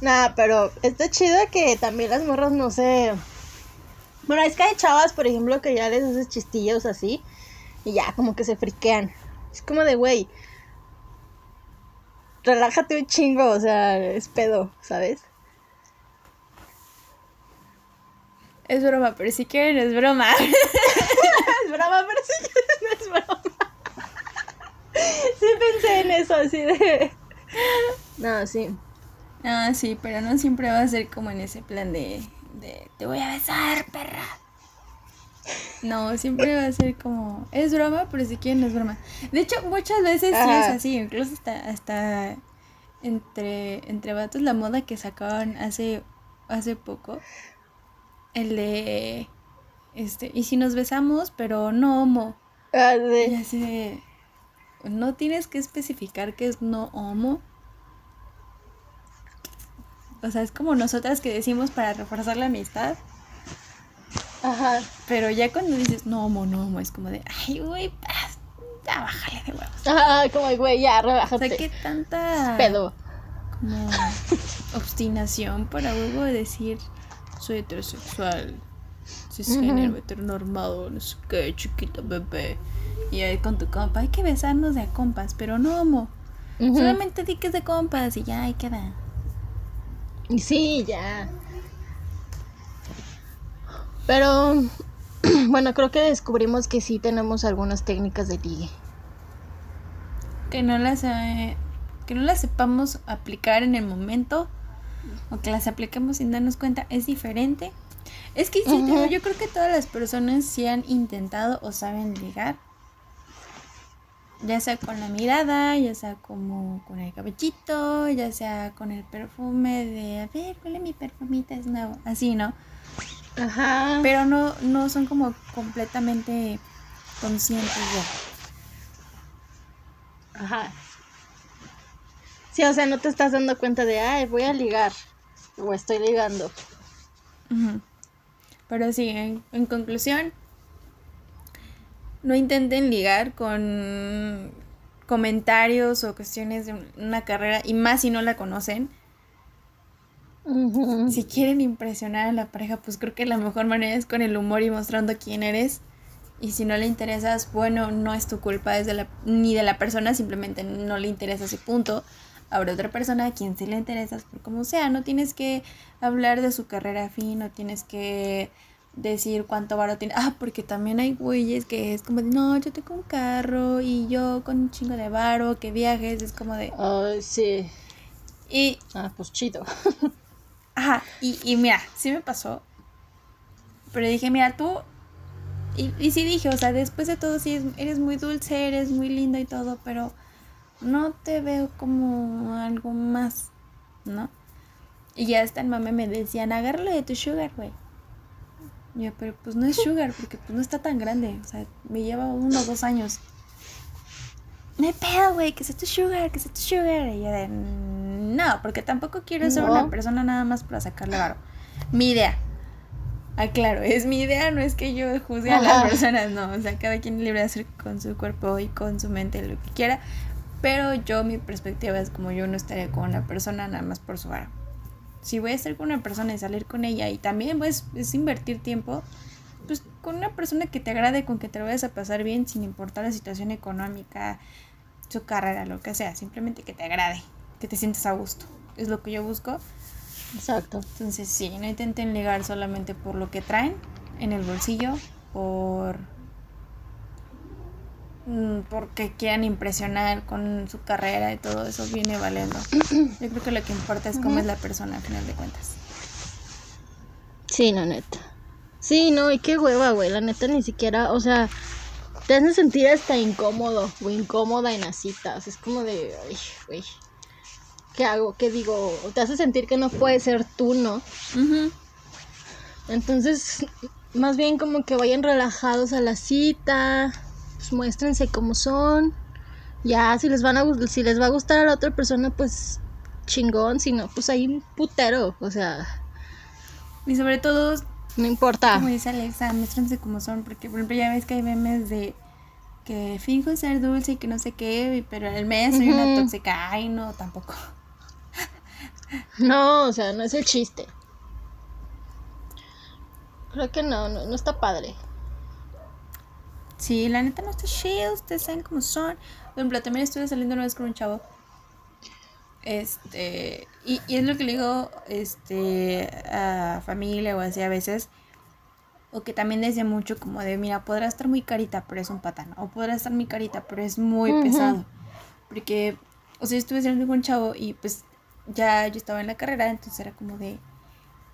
Nada, pero está chido que también las morras no se... Bueno, es que hay chavas, por ejemplo, que ya les haces chistillos así y ya como que se friquean. Es como de, güey, relájate un chingo, o sea, es pedo, ¿sabes? Es broma, pero si quieren es broma. [LAUGHS] es broma, pero si quieren es broma. sí pensé en eso, así de... No, sí. Ah, sí, pero no siempre va a ser como en ese plan de, de te voy a besar, perra. No, siempre va a ser como, es broma, pero si quieren es broma. De hecho, muchas veces sí es así, incluso hasta, hasta entre, entre vatos la moda que sacaban hace, hace poco. El de, este, y si nos besamos, pero no homo. Ah, Y así de, no tienes que especificar que es no homo. O sea, es como nosotras que decimos para reforzar la amistad. Ajá. Pero ya cuando dices no homo, no homo, es como de, ay, güey, ya bájale de huevos. Ajá, como, güey, ya, O relájate. sea, qué tanta Pedo. como [LAUGHS] obstinación para luego decir soy heterosexual, cisgénero, heteronormado, no sé qué, chiquita bebé. Y ahí con tu compa, hay que besarnos de a compas, pero no homo. Solamente di que es de compas y ya ahí queda. Sí, ya. Pero, [CLEARS THROAT] bueno, creo que descubrimos que sí tenemos algunas técnicas de ligue. Que no las eh, que no las sepamos aplicar en el momento o que las apliquemos sin darnos cuenta es diferente. Es que sí, yo creo que todas las personas sí han intentado o saben ligar. Ya sea con la mirada, ya sea como con el cabellito, ya sea con el perfume de, a ver, huele mi perfumita, es nuevo, así, ¿no? Ajá. Pero no, no son como completamente conscientes de... Ajá. Sí, o sea, no te estás dando cuenta de, ay, voy a ligar. O estoy ligando. Ujú. Pero sí, en, en conclusión, no intenten ligar con comentarios o cuestiones de una carrera, y más si no la conocen. Si quieren impresionar a la pareja, pues creo que la mejor manera es con el humor y mostrando quién eres. Y si no le interesas, bueno, no es tu culpa es de la, ni de la persona, simplemente no le interesa ese punto. Habrá otra persona a quien sí le interesas, por como sea, no tienes que hablar de su carrera fin, no tienes que decir cuánto varo tiene. Ah, porque también hay güeyes que es como de, no, yo tengo un carro y yo con un chingo de varo, que viajes, es como de... Ay, sí. Y Ah, pues chido. [LAUGHS] Ajá, y, y mira, sí me pasó. Pero dije, mira, tú. Y, y sí dije, o sea, después de todo, sí es- eres muy dulce, eres muy lindo y todo, pero no te veo como algo más, ¿no? Y ya hasta el mame me decían, agárralo de tu sugar, güey. Yo, pero pues no es sugar, porque pues no está tan grande, o sea, me lleva uno o dos años. No hay pedo, güey, que sea tu sugar, que sea tu sugar. Y yo de, "Mm, no, porque tampoco quiero ser No. una persona nada más para sacarle varo. Mi idea. Ah, claro, es mi idea, no es que yo juzgue a las personas, no. O sea, cada quien es libre de hacer con su cuerpo y con su mente lo que quiera. Pero yo, mi perspectiva es como yo no estaría con una persona nada más por su varo. Si voy a estar con una persona y salir con ella y también pues, es invertir tiempo, pues con una persona que te agrade, con que te lo vayas a pasar bien, sin importar la situación económica, su carrera, lo que sea, simplemente que te agrade, que te sientas a gusto. Es lo que yo busco. Exacto. Entonces sí, no intenten ligar solamente por lo que traen en el bolsillo, por mm, porque quieran impresionar con su carrera y todo eso viene valiendo. Yo creo que lo que importa es cómo es la persona al final de cuentas. Sí, la neta. Sí, no, y qué hueva, güey. La neta ni siquiera, o sea, te hacen sentir hasta incómodo o incómoda en las citas. Es como de, ay, güey. ¿Qué hago? ¿Qué digo? Te hace sentir que no puedes ser tú, ¿no? Entonces, más bien como que vayan relajados a la cita, pues muéstrense como son. Ya, si les van a si les va a gustar a la otra persona, pues chingón, si no, pues hay un putero, o sea, Y sobre todo, no importa. como dice Alexa, muéstrense como son, porque por ejemplo ya ves que hay memes de que finjo ser dulce y que no sé qué, pero al mes soy una Ujú. tóxica. Ay, no, tampoco. No, o sea, no es el chiste. Creo que no, no, no está padre. Sí, la neta no está chido, ustedes saben cómo son. Por ejemplo, también estuve saliendo una vez con un chavo. Este, y, y es lo que le digo este, a familia o así a veces. O que también decía mucho como de, mira, podrá estar muy carita, pero es un patán. O podrá estar muy carita, pero es muy pesado. Porque, o sea, yo estuve saliendo con un chavo y pues ya yo estaba en la carrera, entonces era como de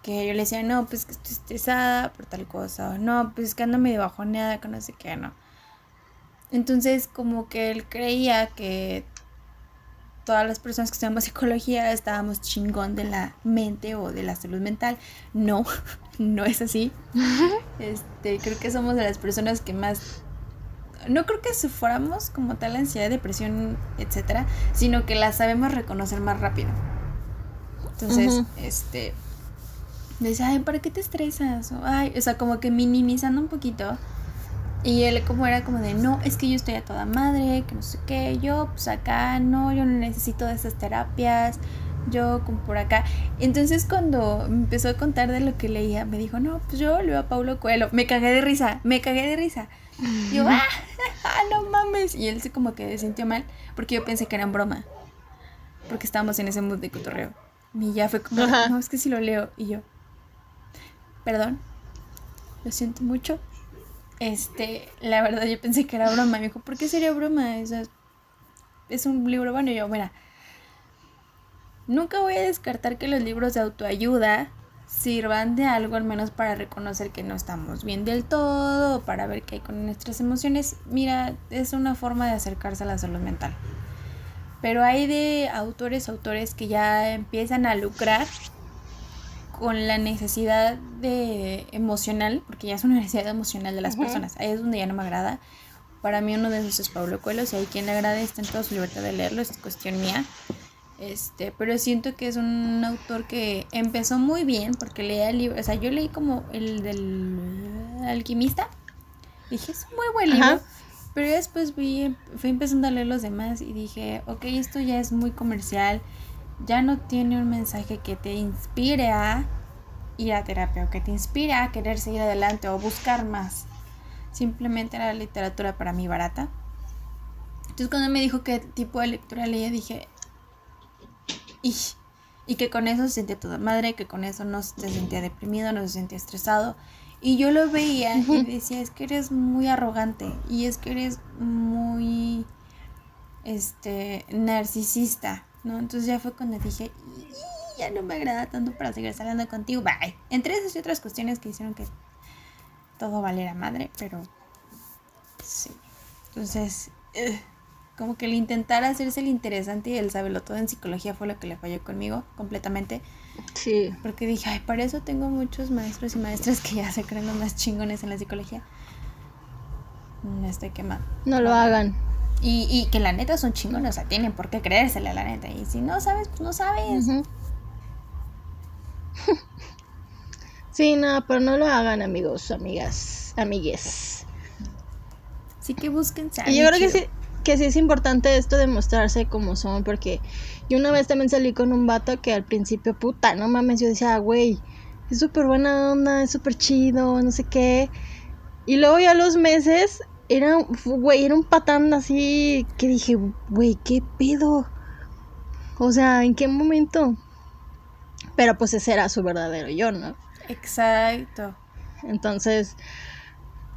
que yo le decía, no, pues que estoy estresada por tal cosa, o no, pues que ando medio bajoneada, que no sé qué, no. Entonces, como que él creía que todas las personas que estudiamos psicología estábamos chingón de la mente o de la salud mental. No, [LAUGHS] no es así. Este, creo que somos de las personas que más no creo que suframos como tal ansiedad, depresión, etcétera, sino que la sabemos reconocer más rápido. Entonces, este me dice, "Ay, ¿para qué te estresas?" O, ay, o sea, como que minimizando un poquito. Y él como era como de, "No, es que yo estoy a toda madre, que no sé qué, yo pues acá no, yo no necesito de esas terapias." Yo como por acá. Entonces cuando me empezó a contar de lo que leía, me dijo, no, pues yo leo a Paulo Coelho. Me cagué de risa, me cagué de risa. Y yo, ah, ah, no mames. Y él se como que se sintió mal porque yo pensé que era en broma. Porque estábamos en ese mood de cotorreo. Y ya fue como, Ajá. no, es que si lo leo. Y yo, perdón, lo siento mucho. Este, la verdad yo pensé que era broma. Me dijo, ¿por qué sería broma? Es un libro bueno. Yo, mira, nunca voy a descartar que los libros de autoayuda sirvan de algo al menos para reconocer que no estamos bien del todo, para ver qué hay con nuestras emociones. Mira, es una forma de acercarse a la salud mental. Pero hay de autores, autores que ya empiezan a lucrar con la necesidad de emocional, porque ya es una necesidad emocional de las Ujú. personas. Ahí es donde ya no me agrada. Para mí uno de esos es Pablo Coelho, si hay quien le agrade está en toda su libertad de leerlo, es cuestión mía. Este, pero siento que es un autor que empezó muy bien porque leía el libro, o sea, yo leí como el del alquimista. Dije, es un muy buen libro. Ajá. Pero después vi, fui empezando a leer los demás y dije, ok, esto ya es muy comercial, ya no tiene un mensaje que te inspire a ir a terapia o que te inspire a querer seguir adelante o buscar más. Simplemente era literatura para mí barata. Entonces cuando me dijo qué tipo de lectura leía, dije, "Ish". y que con eso se sentía toda madre, que con eso no se sentía deprimido, no se sentía estresado. Y yo lo veía y decía, es que eres muy arrogante y es que eres muy este narcisista, ¿no? Entonces ya fue cuando dije, "Y ya no me agrada tanto para seguir saliendo contigo, bye. Entre esas y otras cuestiones que hicieron que todo valiera madre, pero sí. Entonces, ugh, como que el intentar hacerse el interesante y el saberlo todo en psicología fue lo que le falló conmigo completamente. Sí. Porque dije, ay, para eso tengo muchos maestros y maestras que ya se creen los más chingones en la psicología. Me estoy quemando. No lo hagan. Y, y que la neta son chingones, o sea, tienen por qué creérsela, la neta. Y si no sabes, pues no sabes. Sí, no, pero no lo hagan, amigos, amigas, amigues. Así que búsquense. Y yo creo que sí, que sí es importante esto de mostrarse como son, porque yo una vez también salí con un vato que al principio, puta, no mames, yo decía, "Ah, güey, es súper buena onda, es súper chido, no sé qué. Y luego ya a los meses, era, güey, era un patán así que dije, güey, ¿qué pedo? O sea, ¿en qué momento? Pero pues ese era su verdadero yo, ¿no? Exacto. Entonces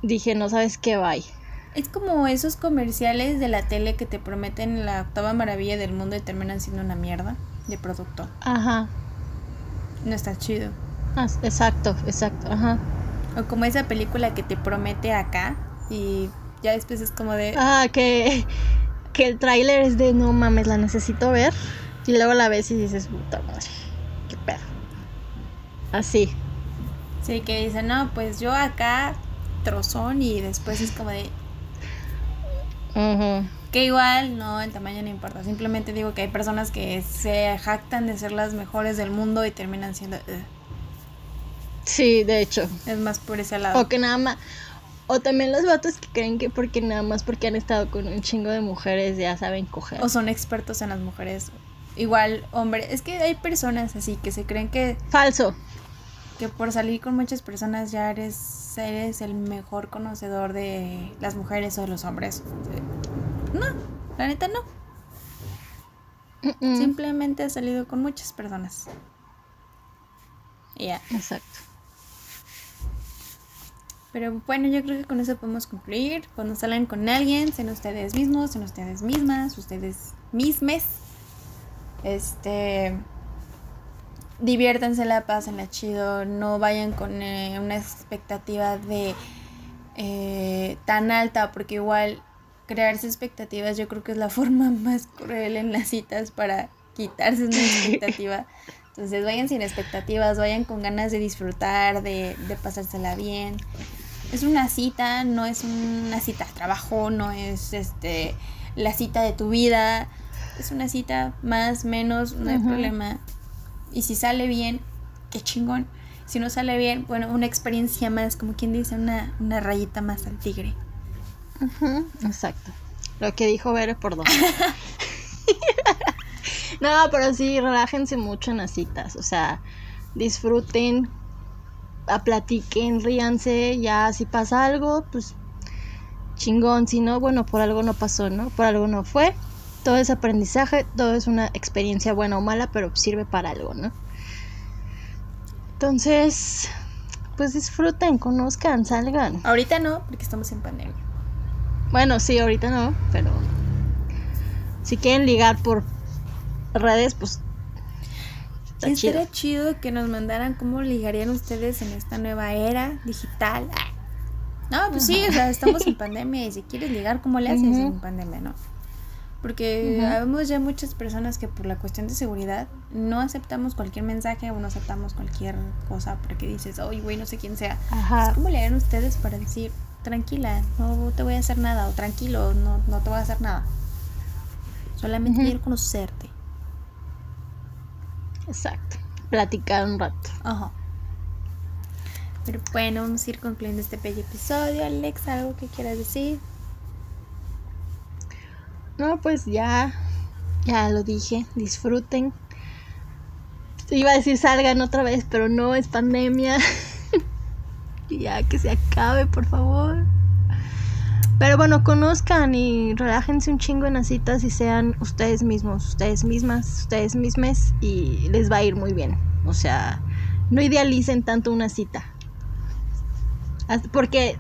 dije, no sabes qué, bye. Es como esos comerciales de la tele que te prometen la octava maravilla del mundo y terminan siendo una mierda de producto. Ajá. No está chido. Ah, exacto, exacto, ajá. O como esa película que te promete acá y ya después es como de... Ah, que, que el tráiler es de no mames, la necesito ver. Y luego la ves y dices, puta madre, qué pedo. Así. Sí, que dicen, no, pues yo acá trozón y después es como de... Ujú. Que igual, no, el tamaño no importa. Simplemente digo que hay personas que se jactan de ser las mejores del mundo y terminan siendo... Sí, de hecho. Es más por ese lado. O que nada más. O también los vatos que creen que porque nada más porque han estado con un chingo de mujeres ya saben coger. O son expertos en las mujeres. Igual, hombre, es que hay personas así que se creen que... Falso. que por salir con muchas personas ya eres, eres el mejor conocedor de las mujeres o de los hombres. No, la neta no. Simplemente has salido con muchas personas. Ya. Exacto. Pero bueno, yo creo que con eso podemos concluir. Cuando salen con alguien, sean ustedes mismos, sean ustedes mismas, ustedes mismes. Este. Diviértanse la paz en la chido. No vayan con eh, una expectativa de. Eh, tan alta, porque igual crearse expectativas yo creo que es la [LAUGHS] forma más cruel en las citas para quitarse una expectativa. Entonces vayan sin expectativas, vayan con ganas de disfrutar, de pasársela bien. Es una cita, no es una cita de trabajo, no es este la cita de tu vida. Es una cita más, menos, no hay problema. Y si sale bien, qué chingón. Si no sale bien, bueno, una experiencia más, como quien dice, una, una rayita más al tigre. exacto. Lo que dijo Ver por dos. [LAUGHS] [LAUGHS] No, pero sí, relájense mucho en las citas. O sea, disfruten, a platiquen, ríanse. Ya si pasa algo, pues chingón. Si no, bueno, por algo no pasó, ¿no? Por algo no fue. Todo es aprendizaje, todo es una experiencia buena o mala, pero sirve para algo, ¿no? Entonces, pues disfruten, conozcan, salgan. Ahorita no, porque estamos en pandemia. Bueno, sí, ahorita no, pero si quieren ligar por redes, pues. Está Estaría chido. que nos mandaran cómo ligarían ustedes en esta nueva era digital. Ah. No, pues sí, o sea, [LAUGHS] estamos en pandemia y si quieres ligar, ¿cómo le haces en pandemia, no? Porque habemos ya muchas personas que por la cuestión de seguridad no aceptamos cualquier mensaje o no aceptamos cualquier cosa porque dices, oye, güey, no sé quién sea. Ajá. ¿Cómo le harían ustedes para decir, tranquila, no te voy a hacer nada o tranquilo, no, no te voy a hacer nada? Solamente quiero conocerte. Exacto. Platicar un rato. Ajá. Pero bueno, vamos a ir concluyendo este bello episodio. Alex, ¿algo que quieras decir? No, pues ya, ya lo dije, disfruten. Iba a decir salgan otra vez, pero no, es pandemia. [LAUGHS] ya que se acabe, por favor. Pero bueno, conozcan y relájense un chingo en las citas y sean ustedes mismos, ustedes mismas, ustedes mismes y les va a ir muy bien. O sea, no idealicen tanto una cita. Porque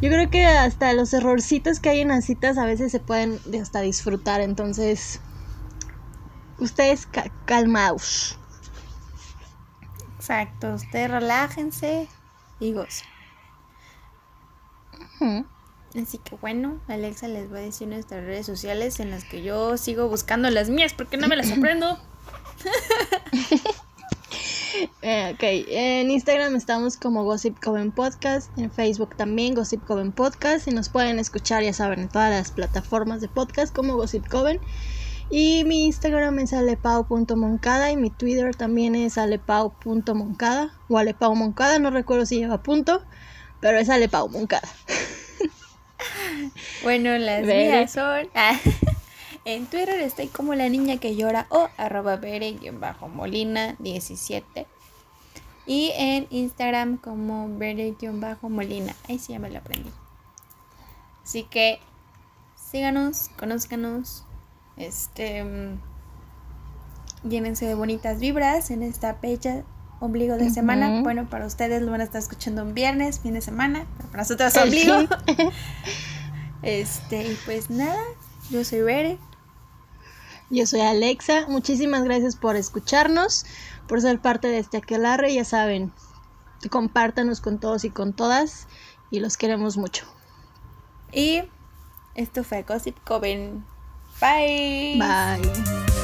yo creo que hasta los errorcitos que hay en las citas a veces se pueden hasta disfrutar. Entonces, ustedes calmaos. Exacto, ustedes relájense y gocen. Así que bueno, Alexa les voy a decir nuestras redes sociales en las que yo sigo buscando las mías porque no me las aprendo. [LAUGHS] Eh, ok, en Instagram estamos como Gossip Coven Podcast, en Facebook también Gossip Coven Podcast y nos pueden escuchar, ya saben, en todas las plataformas de podcast como Gossip Coven. Y mi Instagram es alepao.moncada y mi Twitter también es alepao.moncada o alepao.moncada, no recuerdo si lleva punto, pero es alepao.moncada. [LAUGHS] [LAUGHS] Bueno, las mías son. [LAUGHS] En Twitter estoy como la niña que llora o arroba bere-molina17. Y en Instagram como bere-molina. Ahí sí ya me lo aprendí. Así que síganos, conózcanos. Este. Mm, llénense de bonitas vibras en esta bella ombligo de semana. Bueno, para ustedes lo van a estar escuchando un viernes, fin de semana. para nosotros ombligo. [LAUGHS] este, y pues nada, yo soy Bere. Yo soy Alexa. Muchísimas gracias por escucharnos, por ser parte de este aquelarre. Ya saben, compártanos con todos y con todas. Y los queremos mucho. Y esto fue Gossip Coven. Bye. Bye.